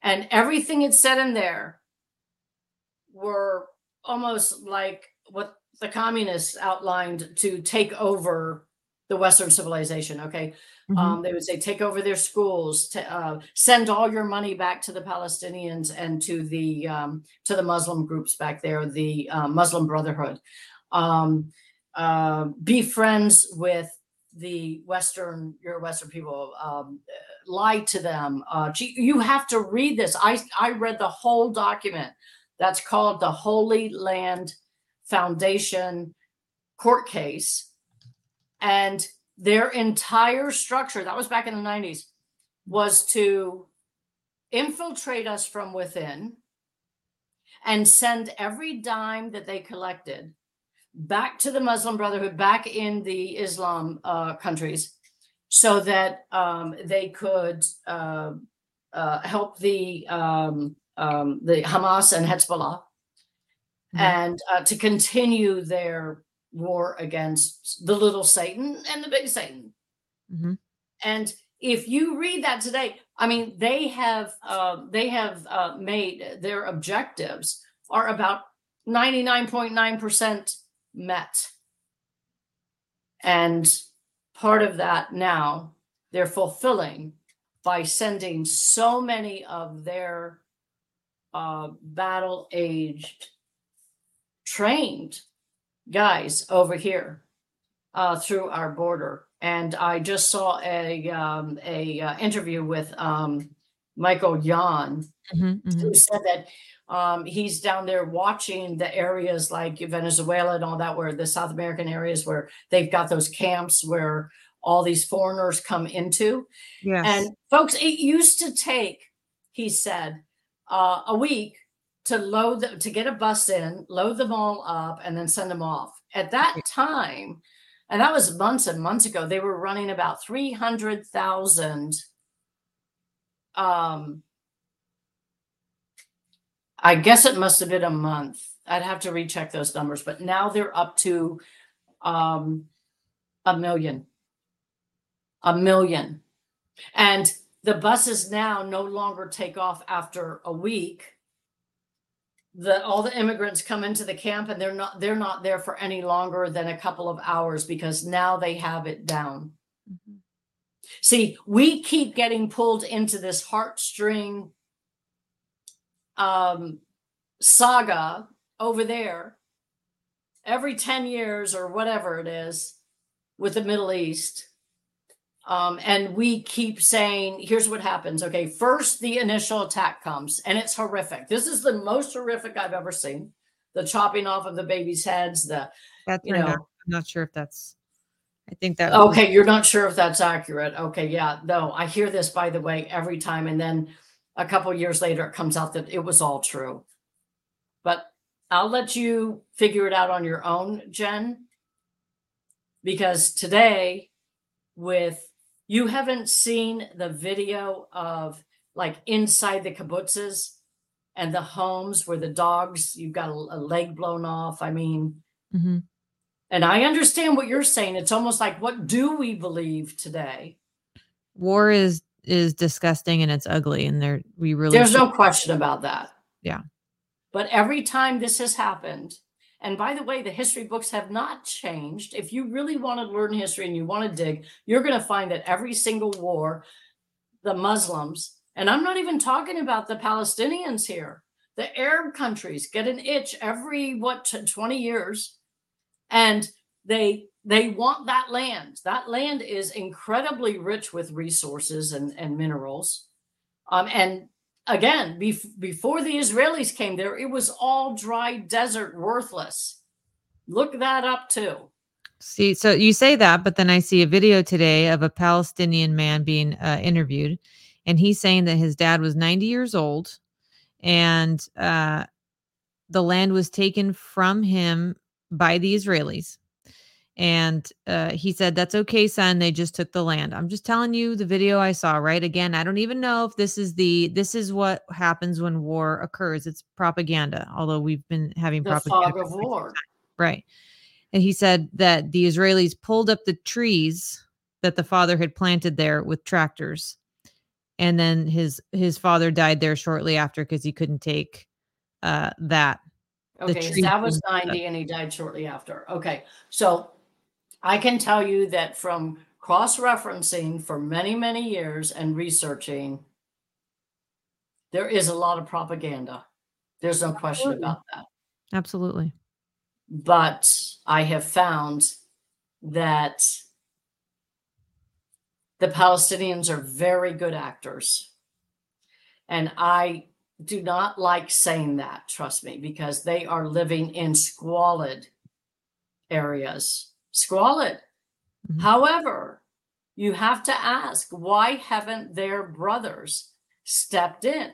And everything it said in there were almost like what the communists outlined to take over the Western civilization. Okay. Mhm. Um, they would say take over their schools, to, uh, send all your money back to the Palestinians and to the um, to the Muslim groups back there, the uh, Muslim Brotherhood. Um, uh, be friends with the Western your Western people. Um, lie to them. Uh, gee, you have to read this. I I read the whole document. That's called the Holy Land Foundation court case and their entire structure that was back in the 90s was to infiltrate us from within and send every dime that they collected back to the muslim brotherhood back in the islam uh, countries so that um, they could uh, uh, help the um, um, the hamas and hezbollah Mhm. and uh, to continue their war against the little Satan and the big Satan. Mhm. And if you read that today, I mean, they have uh, they have uh, made their objectives are about ninety nine point nine percent met, and part of that now they're fulfilling by sending so many of their uh, battle aged trained guys over here uh, through our border and I just saw a um, a uh, interview with um, Michael Yon, Mhm, mhm. who said that um, he's down there watching the areas like Venezuela and all that, where the South American areas where they've got those camps where all these foreigners come into. Yes. And folks, it used to take, he said, uh, a week to load the, to get a bus in, load them all up, and then send them off. At that time, and that was months and months ago, they were running about three hundred thousand. Um, I guess it must have been a month. I'd have to recheck those numbers, but now they're up to um, a million. A million. And the buses now no longer take off after a week. The all the immigrants come into the camp and they're not they're not there for any longer than a couple of hours because now they have it down. Mhm. See, we keep getting pulled into this heartstring um, saga over there every 10 years or whatever it is with the Middle East. Um, and we keep saying, here's what happens. Okay, first the initial attack comes, and it's horrific. This is the most horrific I've ever seen. The chopping off of the babies' heads, the That you know- out. I'm not sure if that's. I think that. was- Okay, you're not sure if that's accurate. Okay, yeah, no, I hear this by the way every time, and then a couple years later it comes out that it was all true. But I'll let you figure it out on your own, Jen. Because today, with you haven't seen the video of like inside the kibbutzes and the homes where the dogs, you've got a, a leg blown off. I mean, Mhm. and I understand what you're saying. It's almost like, what do we believe today? War is is disgusting and it's ugly, and there we really. There's no question about that. Yeah. But every time this has happened, and by the way, the history books have not changed. If you really want to learn history and you want to dig, you're going to find that every single war, the Muslims, and I'm not even talking about the Palestinians here, the Arab countries get an itch every what t- 20 years, and they they want that land. That land is incredibly rich with resources and, and minerals. Um, and again, bef- before the Israelis came there, it was all dry desert, worthless. Look that up too. See, so you say that, but then I see a video today of a Palestinian man being uh, interviewed, and he's saying that his dad was 90 years old, and uh, the land was taken from him by the Israelis. And uh, he said, That's okay, son. They just took the land. I'm just telling you the video I saw, right? Again, I don't even know if this is the this is what happens when war occurs. It's propaganda, although we've been having The propaganda. fog of war. Right. And he said that the Israelis pulled up the trees that the father had planted there with tractors. And then his his father died there shortly after because he couldn't take uh that. Okay, tree was 90 and he died shortly after. Okay, so I can tell you that from cross referencing for many, many years and researching, there is a lot of propaganda. There's no question Absolutely. about that. Absolutely. but I have found that the Palestinians are very good actors. And I do not like saying that, trust me, because they are living in squalid areas. Squalid. Mhm. However, you have to ask why haven't their brothers stepped in?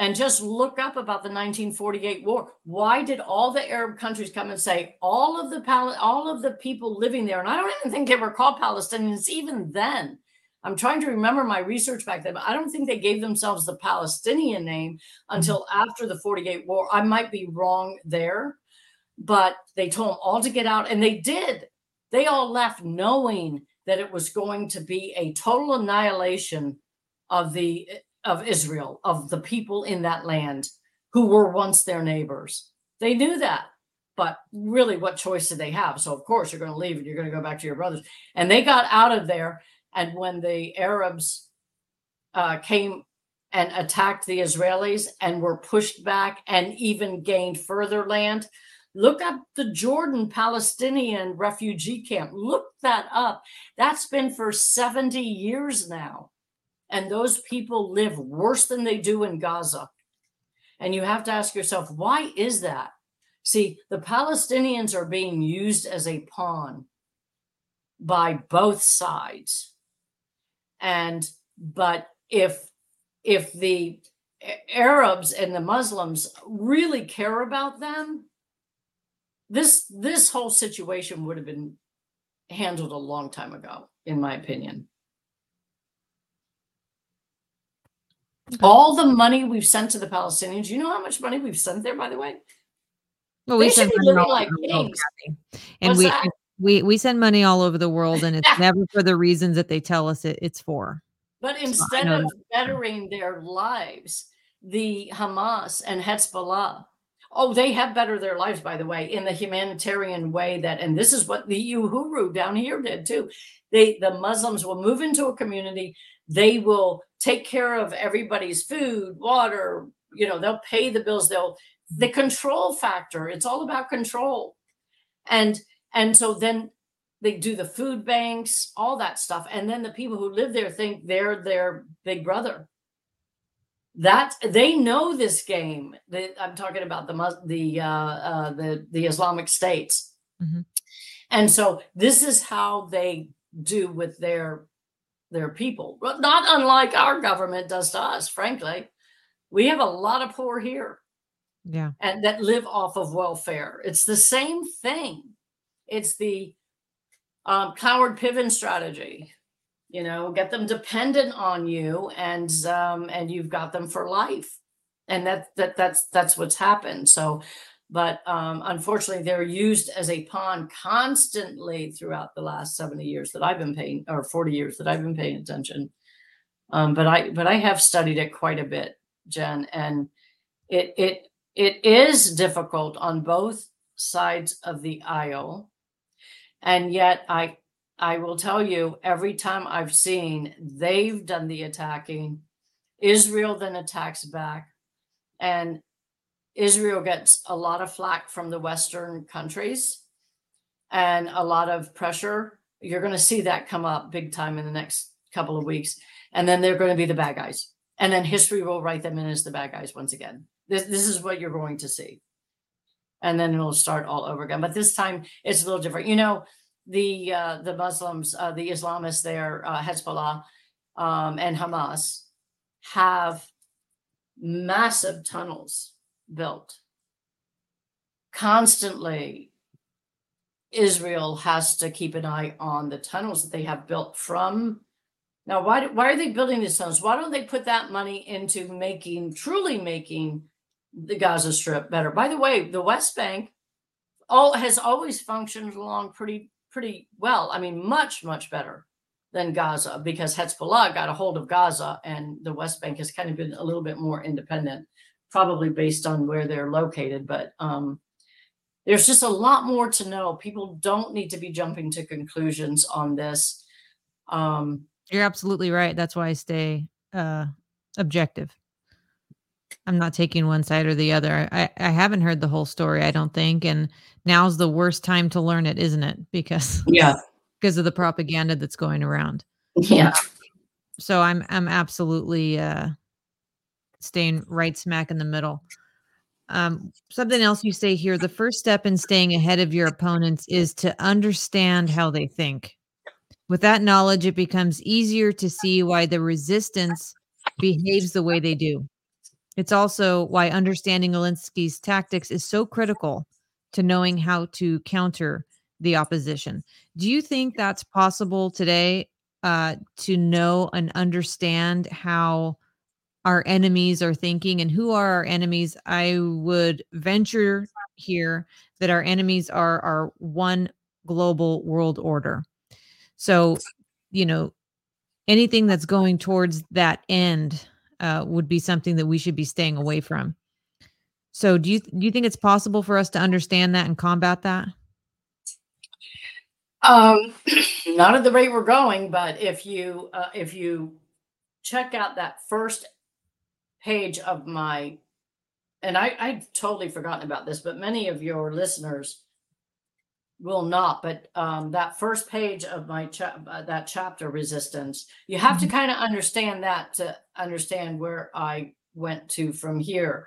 and just look up about the 1948 war. Why did all the Arab countries come and say all of the Pal- all of the people living there? And I don't even think they were called Palestinians even then. I'm trying to remember my research back then, but I don't think they gave themselves the Palestinian name until after the 48 war. I might be wrong there, but they told them all to get out, and they did. They all left knowing that it was going to be a total annihilation of the of Israel, of the people in that land who were once their neighbors. They knew that. But really, what choice did they have? So, of course, you're going to leave and you're going to go back to your brothers. And they got out of there. And when the Arabs uh, came and attacked the Israelis and were pushed back and even gained further land, look up the Jordan Palestinian refugee camp. Look that up. That's been for 70 years now. And those people live worse than they do in Gaza. And you have to ask yourself, why is that? See, the Palestinians are being used as a pawn by both sides. And but if if the Arabs and the Muslims really care about them, this this whole situation would have been handled a long time ago, in my opinion. All the money we've sent to the Palestinians, you know how much money we've sent there, by the way? Well, we should send money all like world, kings. And What's we that? we we send money all over the world, and it's (laughs) never for the reasons that they tell us it, it's for. But instead know of bettering their lives, the Hamas and Hezbollah, oh, they have bettered their lives, by the way, in the humanitarian way that, and this is what the Uhuru down here did too. They, the Muslims will move into a community, they will take care of everybody's food, water, you know, they'll pay the bills, they'll, the control factor, it's all about control. And, and so then they do the food banks, all that stuff. And then the people who live there think they're their big brother. That they know this game. That I'm talking about the the uh, uh, the the Islamic states, Mhm. and so this is how they do with their their people. Not unlike our government does to us. Frankly, we have a lot of poor here Yeah. and that live off of welfare. It's the same thing. It's the um, Cloward Piven strategy. You know, get them dependent on you, and um, and you've got them for life. And that that that's that's what's happened. So, but um, unfortunately, they're used as a pawn constantly throughout the last seventy years that I've been paying, or forty years that I've been paying attention. Um, but I but I have studied it quite a bit, Jen, and it it it is difficult on both sides of the aisle and yet i i will tell you every time i've seen they've done the attacking israel then attacks back. And israel gets a lot of flack from the western countries and a lot of pressure. You're going to see that come up big time in the next couple of weeks. And then they're going to be the bad guys. And then history will write them in as the bad guys once again. This, this is what you're going to see. And then it'll start all over again. But this time it's a little different. You know the uh, the muslims uh, the islamists there uh, hezbollah um, and hamas have massive tunnels built. Constantly israel has to keep an eye on the tunnels that they have built from. Now why, why are they building these tunnels? Why don't they put that money into making truly making the Gaza Strip better. By the way, the West Bank all has always functioned along pretty pretty well. I mean, much much better than Gaza because Hezbollah got a hold of Gaza, and the West Bank has kind of been a little bit more independent, probably based on where they're located. But um, there's just a lot more to know. People don't need to be jumping to conclusions on this. Um, You're absolutely right. That's why I stay uh, objective. I'm not taking one side or the other. I, I haven't heard the whole story, I don't think. And now's the worst time to learn it, isn't it? Because (laughs) yeah, because of the propaganda that's going around. yeah. So I'm I'm absolutely uh staying right smack in the middle. Um, something else you say here: the first step in staying ahead of your opponents is to understand how they think. With that knowledge, it becomes easier to see why the resistance behaves the way they do. It's also why understanding Alinsky's tactics is so critical to knowing how to counter the opposition. Do you think that's possible today uh, to know and understand how our enemies are thinking and who are our enemies? I would venture here that our enemies are our one global world order. So, you know, anything that's going towards that end uh, would be something that we should be staying away from. So, do you do you think it's possible for us to understand that and combat that? Um, (clears throat) not at the rate we're going, but if you uh, if you check out that first page of my, and I I'd totally forgotten about this, but many of your listeners will not. But um, that first page of my uh, that chapter, resistance, you have to kind of understand that to understand where I went to from here.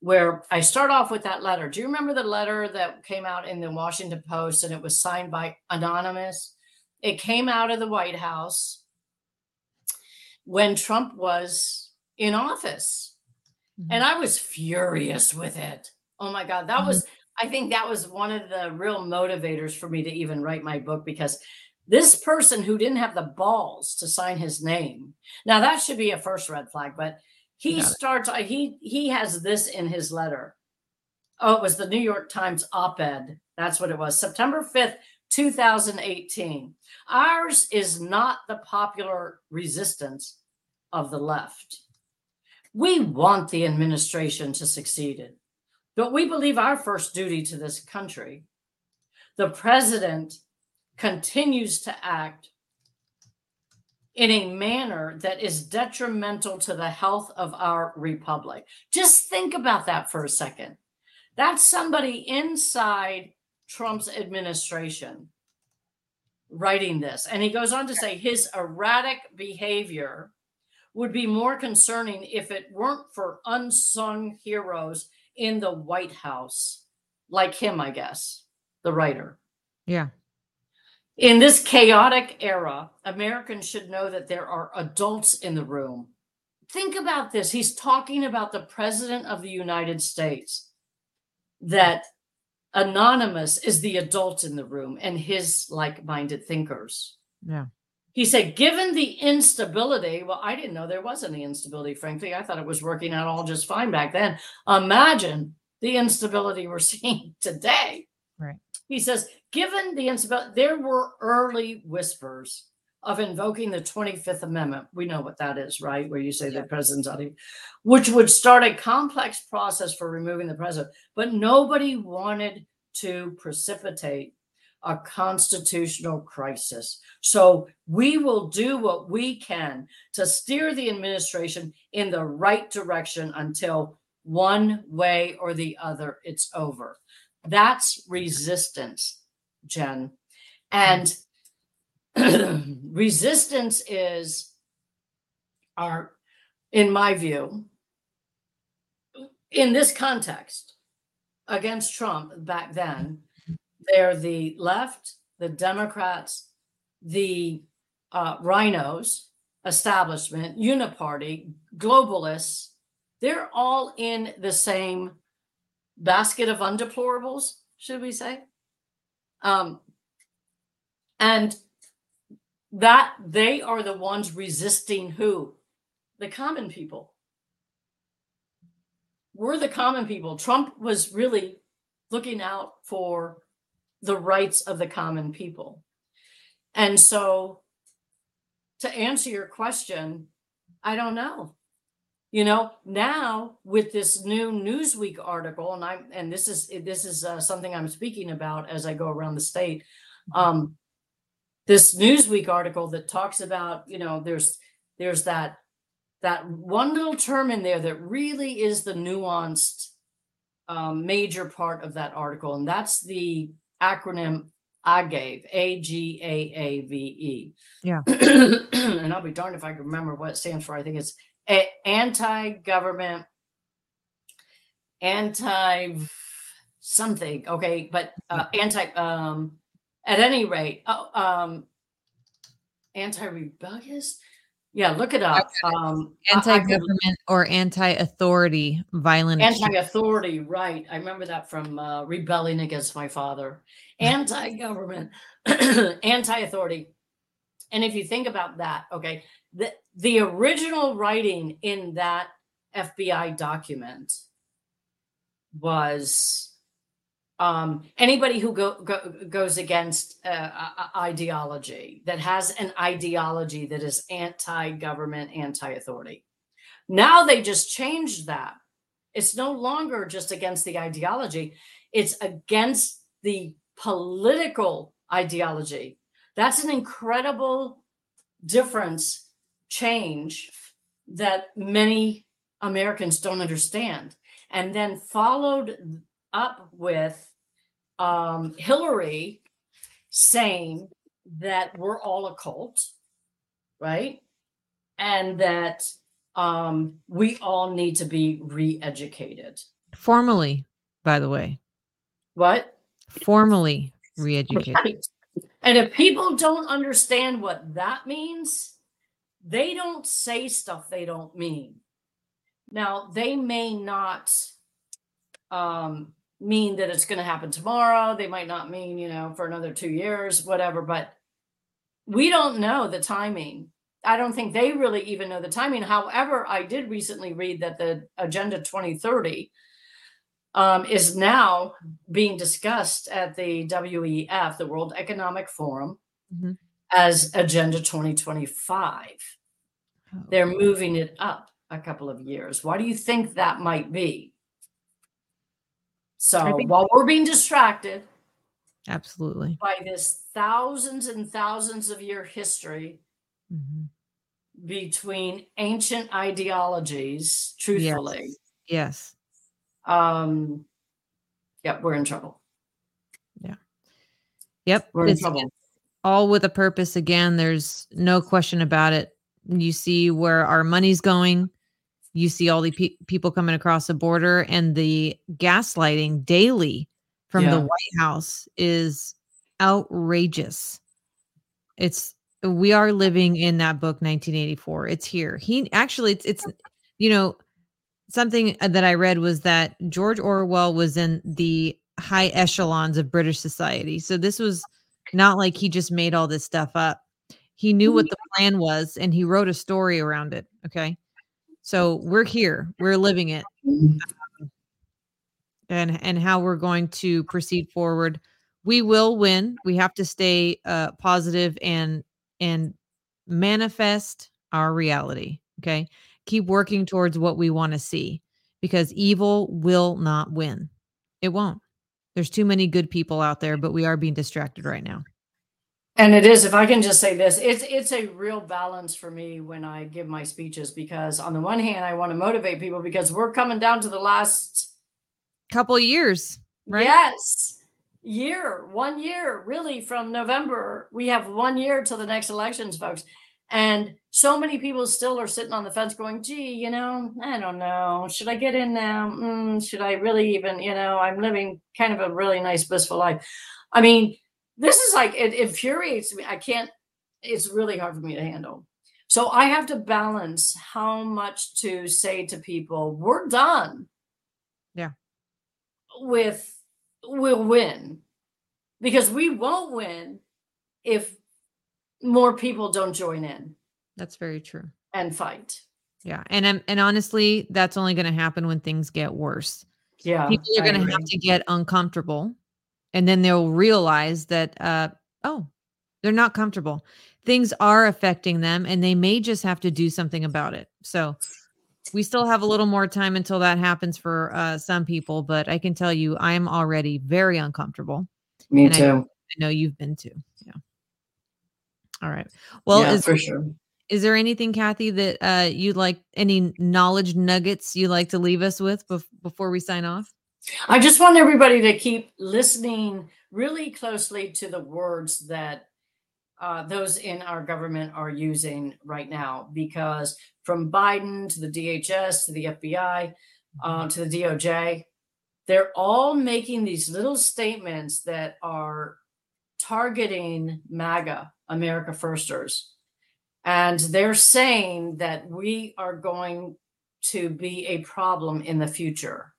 Where I start off with that letter. Do you remember the letter that came out in the Washington Post and it was signed by Anonymous? It came out of the White House when Trump was in office. And I was furious with it. Oh my God. That was, I think that was one of the real motivators for me to even write my book because this person who didn't have the balls to sign his name. Now that should be a first red flag, but he starts, uh, he, he has this in his letter. Oh, it was the New York Times op ed. That's what it was. September 5th, 2018. Ours is not the popular resistance of the left. We want the administration to succeed, but we believe our first duty to this country. The president continues to act in a manner that is detrimental to the health of our republic. Just think about that for a second. That's somebody inside Trump's administration writing this. And he goes on to say his erratic behavior would be more concerning if it weren't for unsung heroes in the White House, like him, I guess, the writer. Yeah. In this chaotic era, Americans should know that there are adults in the room. Think about this. He's talking about the President of the United States, that Anonymous is the adult in the room and his like minded thinkers. Yeah. He said, given the instability, well, I didn't know there was any instability, frankly. I thought it was working out all just fine back then. Imagine the instability we're (laughs) seeing today. Right. He says, given the instability, there were early whispers of invoking the 25th Amendment. We know what that is, right? Where you say the president's out, of- which would start a complex process for removing the president. But nobody wanted to precipitate a constitutional crisis. So we will do what we can to steer the administration in the right direction until one way or the other it's over. That's resistance, Jen. And (clears throat) resistance is our, in my view, in this context against Trump back then, they're the left, the Democrats, the uh, RINOs, establishment, uniparty, globalists. They're all in the same basket of undeplorables, should we say? Um, and that they are the ones resisting who? The common people. We're the common people. Trump was really looking out for the rights of the common people. And so, to answer your question, I don't know. You know, now with this new Newsweek article, and I'm and this is this is uh, something I'm speaking about as I go around the state. Um, this Newsweek article that talks about, you know, there's there's that that one little term in there that really is the nuanced um, major part of that article, and that's the acronym AGAVE, A G A A V E. Yeah. (clears throat) and I'll be darned if I can remember what it stands for. I think it's a- anti-government, anti something. Okay, but uh, anti. Um, at any rate, oh, um, anti-rebellious. Yeah, look it up. Um, I- I Anti-government or anti-authority violent. anti-authority right. I remember that from uh, rebelling against my father. Anti-government (clears throat) anti-authority. And if you think about that okay the, the original writing in that fbi document was um, anybody who go, go, goes against uh, ideology that has an ideology that is anti-government anti-authority now they just changed that it's no longer just against the ideology, it's against the political ideology. That's an incredible difference, change that many Americans don't understand. And then followed up with um, Hillary saying that we're all a cult, right? And that um, we all need to be re-educated. Formally, by the way, What? formally re-educated. Right. And if people don't understand what that means, they don't say stuff they don't mean. Now, they may not um, mean that it's going to happen tomorrow. They might not mean, you know, for another two years, whatever, but we don't know the timing. I don't think they really even know the timing. However, I did recently read that the Agenda 2030 um, is now being discussed at the WEF, the World Economic Forum, Mhm. as Agenda 2025. Oh. They're moving it up a couple of years. Why do you think that might be? So think- while we're being distracted Absolutely. by this thousands and thousands of year history Mhm. between ancient ideologies, truthfully, Yes. um, yep, we're in trouble. Yeah, yep. We're in It's trouble. all with a purpose. Again, there's no question about it. You see where our money's going. You see all the pe- people coming across the border, and the gaslighting daily from Yeah. the White House is outrageous. It's we are living in that book 1984. It's here. He actually it's it's you know something uh, that I read was that George Orwell was in the high echelons of British society. So this was not like he just made all this stuff up. He knew what mm-hmm. the plan was and he wrote a story around it. Okay. So we're here, we're living it and and how we're going to proceed forward. We will win. We have to stay uh positive and and manifest our reality. Okay. Keep working towards what we want to see because evil will not win. It won't. There's too many good people out there, but we are being distracted right now. And it is, if I can just say this, it's it's a real balance for me when I give my speeches because on the one hand, I want to motivate people because we're coming down to the last Couple of years, right? yes year, one year, really from November. We have one year till the next elections, folks. And so many people still are sitting on the fence going, gee, you know, I don't know. Should I get in now? Mm, should I really even, you know, I'm living kind of a really nice, blissful life. I mean, this is like, it infuriates me. I can't, it's really hard for me to handle. So I have to balance how much to say to people, we're done. Yeah. With, we'll win because we won't win if more people don't join in That's very true. and fight. Yeah. And and honestly, that's only going to happen when things get worse. Yeah. People are going to have to get uncomfortable and then they'll realize that uh oh, they're not comfortable. Things are affecting them and they may just have to do something about it. So we still have a little more time until that happens for uh some people, but I can tell you I'm already very uncomfortable. Me and I- too. I know you've been too. Yeah. All right. Well, yeah, is for sure. Is there anything, Cathi, that uh, you'd like any knowledge nuggets you like to leave us with bef- before we sign off? I just want everybody to keep listening really closely to the words that uh, those in our government are using right now, because from Biden to the DHS to the FBI uh, to the DOJ, they're all making these little statements that are targeting MAGA, America Firsters. And they're saying that we are going to be a problem in the future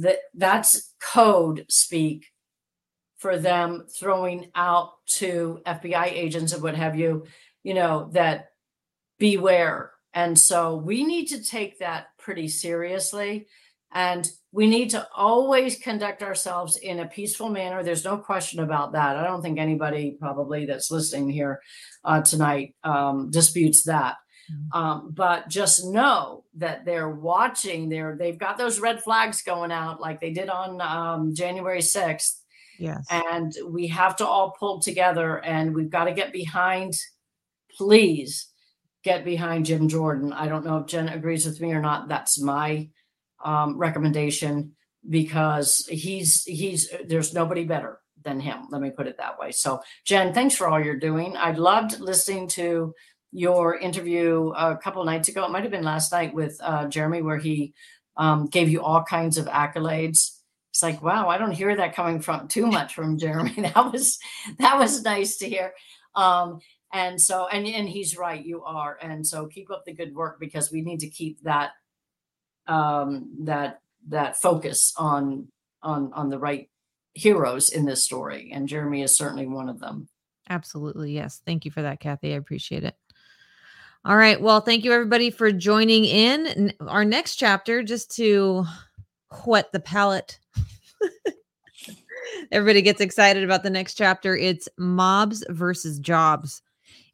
that that's code speak for them throwing out to FBI agents and what have you, you know, that beware. And so we need to take that pretty seriously. And we need to always conduct ourselves in a peaceful manner. There's no question about that. I don't think anybody probably that's listening here uh, tonight um, disputes that. Um, but just know that they're watching. They're they've got those red flags going out like they did on um, January sixth, Yes. and we have to all pull together and we've got to get behind. Please get behind Jim Jordan. I don't know if Jen agrees with me or not. That's my um, recommendation because he's he's there's nobody better than him. Let me put it that way. So, Jen, thanks for all you're doing. I loved listening to your interview a couple nights ago. It might have been last night with uh, Jeremy, where he um, gave you all kinds of accolades. It's like, wow, I don't hear that coming from too much from Jeremy. (laughs) That was that was nice to hear. Um, and so, and and he's right, you are. And so, keep up the good work because we need to keep that um, that that focus on on on the right heroes in this story. And Jeremy is certainly one of them. Absolutely. Yes. Thank you for that, Cathi. I appreciate it. All right. Well, thank you everybody for joining in. Our next chapter, just to whet the palate. (laughs) everybody gets excited about the next chapter. It's Mobs versus Jobs,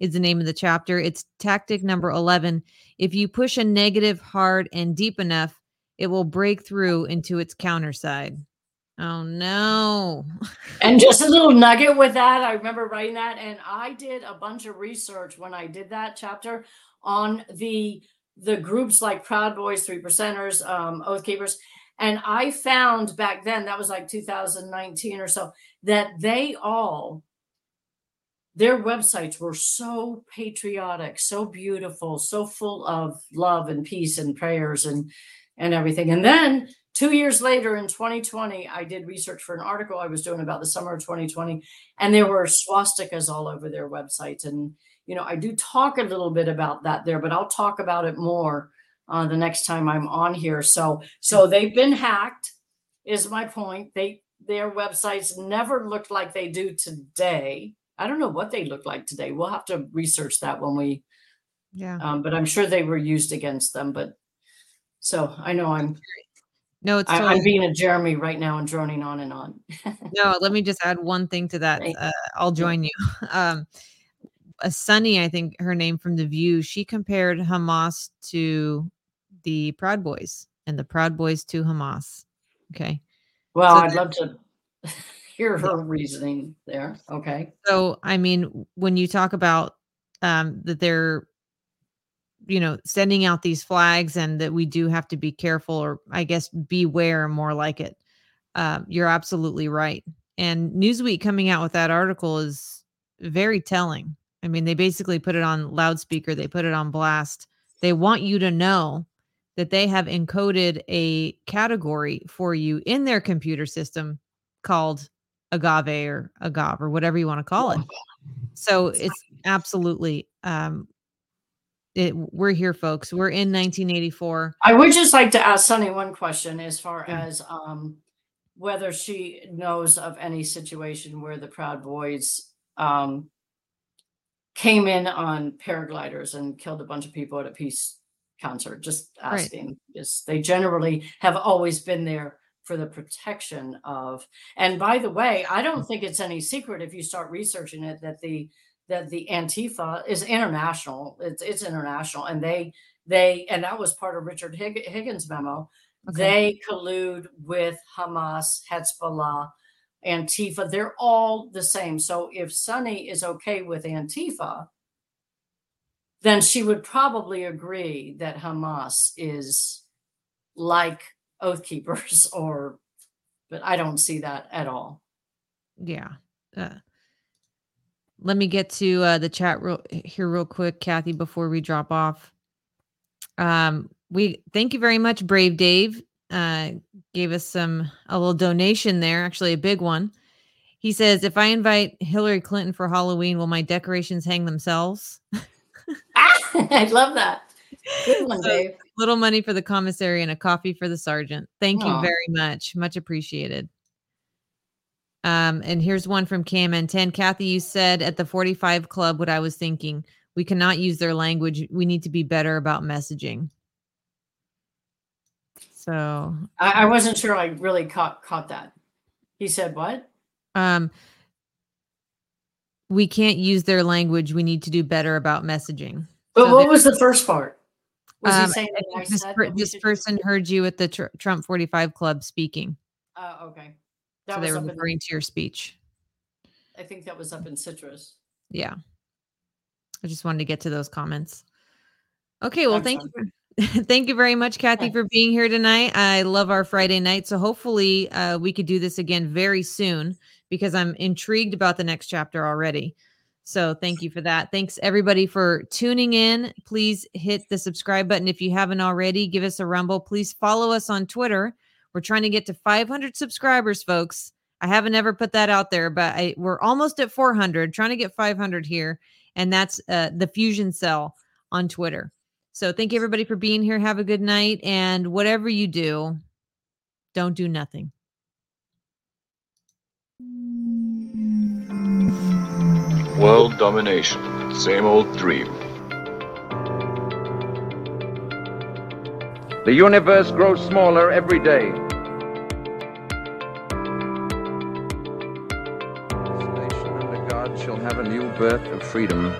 is the name of the chapter. It's tactic number 11. If you push a negative hard and deep enough, it will break through into its counter side. Oh no. (laughs) And just a little nugget with that, I remember writing that, and I did a bunch of research when I did that chapter on the the groups like Proud Boys, Three Percenters, um, Oath Keepers, and I found back then that was like 2019 or so that they all their websites were so patriotic, so beautiful, so full of love and peace and prayers and and everything. And then two years later in 2020, I did research for an article I was doing about the summer of 2020, and there were swastikas all over their websites. And, you know, I do talk a little bit about that there, but I'll talk about it more uh, the next time I'm on here. So, so they've been hacked, is my point. They their websites never looked like they do today. I don't know what they look like today. We'll have to research that when we, Yeah. um, but I'm sure they were used against them. But so I know I'm No, it's I, totally I'm being a Jeremy right now and droning on and on. (laughs) no let me just add one thing to that Right. uh, i'll join you (laughs) um a sunny i think her name from the view she compared hamas to the proud boys and the proud boys to hamas okay Well, So I'd love to (laughs) hear her reasoning there. Okay. so i mean when you talk about um that they're you know sending out these flags and that we do have to be careful or i guess beware more like it. Um, you're absolutely right. And newsweek coming out with that article is very telling. I mean they basically put it on loudspeaker they put it on blast. They want you to know that they have encoded a category for you in their computer system called agave or agave or whatever you want to call it. So it's absolutely um it, we're here folks we're in 1984 I would just like to ask Sunny one question as far Yeah. as um, whether she knows of any situation where the Proud Boys um, came in on paragliders and killed a bunch of people at a peace concert. Just Right. asking. Yes, they generally have always been there for the protection of. And by the way, I don't think it's any secret if you start researching it that the that the Antifa is international. It's it's international, and they they and that was part of Richard Hig- Higgins' memo. Okay. They collude with Hamas, Hezbollah, Antifa. They're all the same. So if Sunny is okay with Antifa, then she would probably agree that Hamas is like Oath Keepers, (laughs) or but I don't see that at all. yeah uh, let me get to uh, the chat real, here real quick Cathi before we drop off um we thank you very much brave dave uh gave us some a little donation there actually a big one he says if i invite hillary clinton for halloween will my decorations hang themselves (laughs) I love that. Good one, So- little money for the commissary and a coffee for the sergeant. Thank you very much. Much appreciated. Um, and here's one from Cam and 10. Cathi, you said at the 45 Club what I was thinking. We cannot use their language. We need to be better about messaging. So I, I wasn't sure I really caught caught that. He said what? um we can't use their language. We need to do better about messaging. But So what was the first part? Was Um, he saying this, per- this person heard you at the tr- Trump 45 Club speaking. Uh, okay. That So was they were up in, referring to your speech. I think that was up in Citrus. yeah i just wanted to get to those comments okay well thank you (laughs) thank you very much Cathi for being here tonight i love our friday night so hopefully uh, we could do this again very soon because I'm intrigued about the next chapter already. So thank you for that. Thanks everybody for tuning in. Please hit the subscribe button if you haven't already. Give us a rumble. Please follow us on Twitter. We're trying to get to 500 subscribers, folks. I haven't ever put that out there, but I, we're almost at 400, trying to get 500 here. And that's uh, the Fusion Cell on Twitter. So thank you everybody for being here. Have a good night. And whatever you do, don't do nothing. World domination. Same old dream. The universe grows smaller every day. Have a new birth of freedom,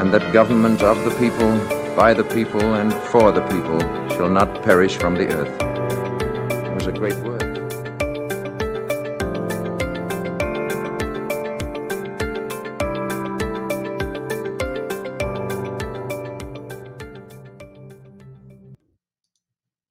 and that government of the people, by the people, and for the people shall not perish from the earth. It was a great word.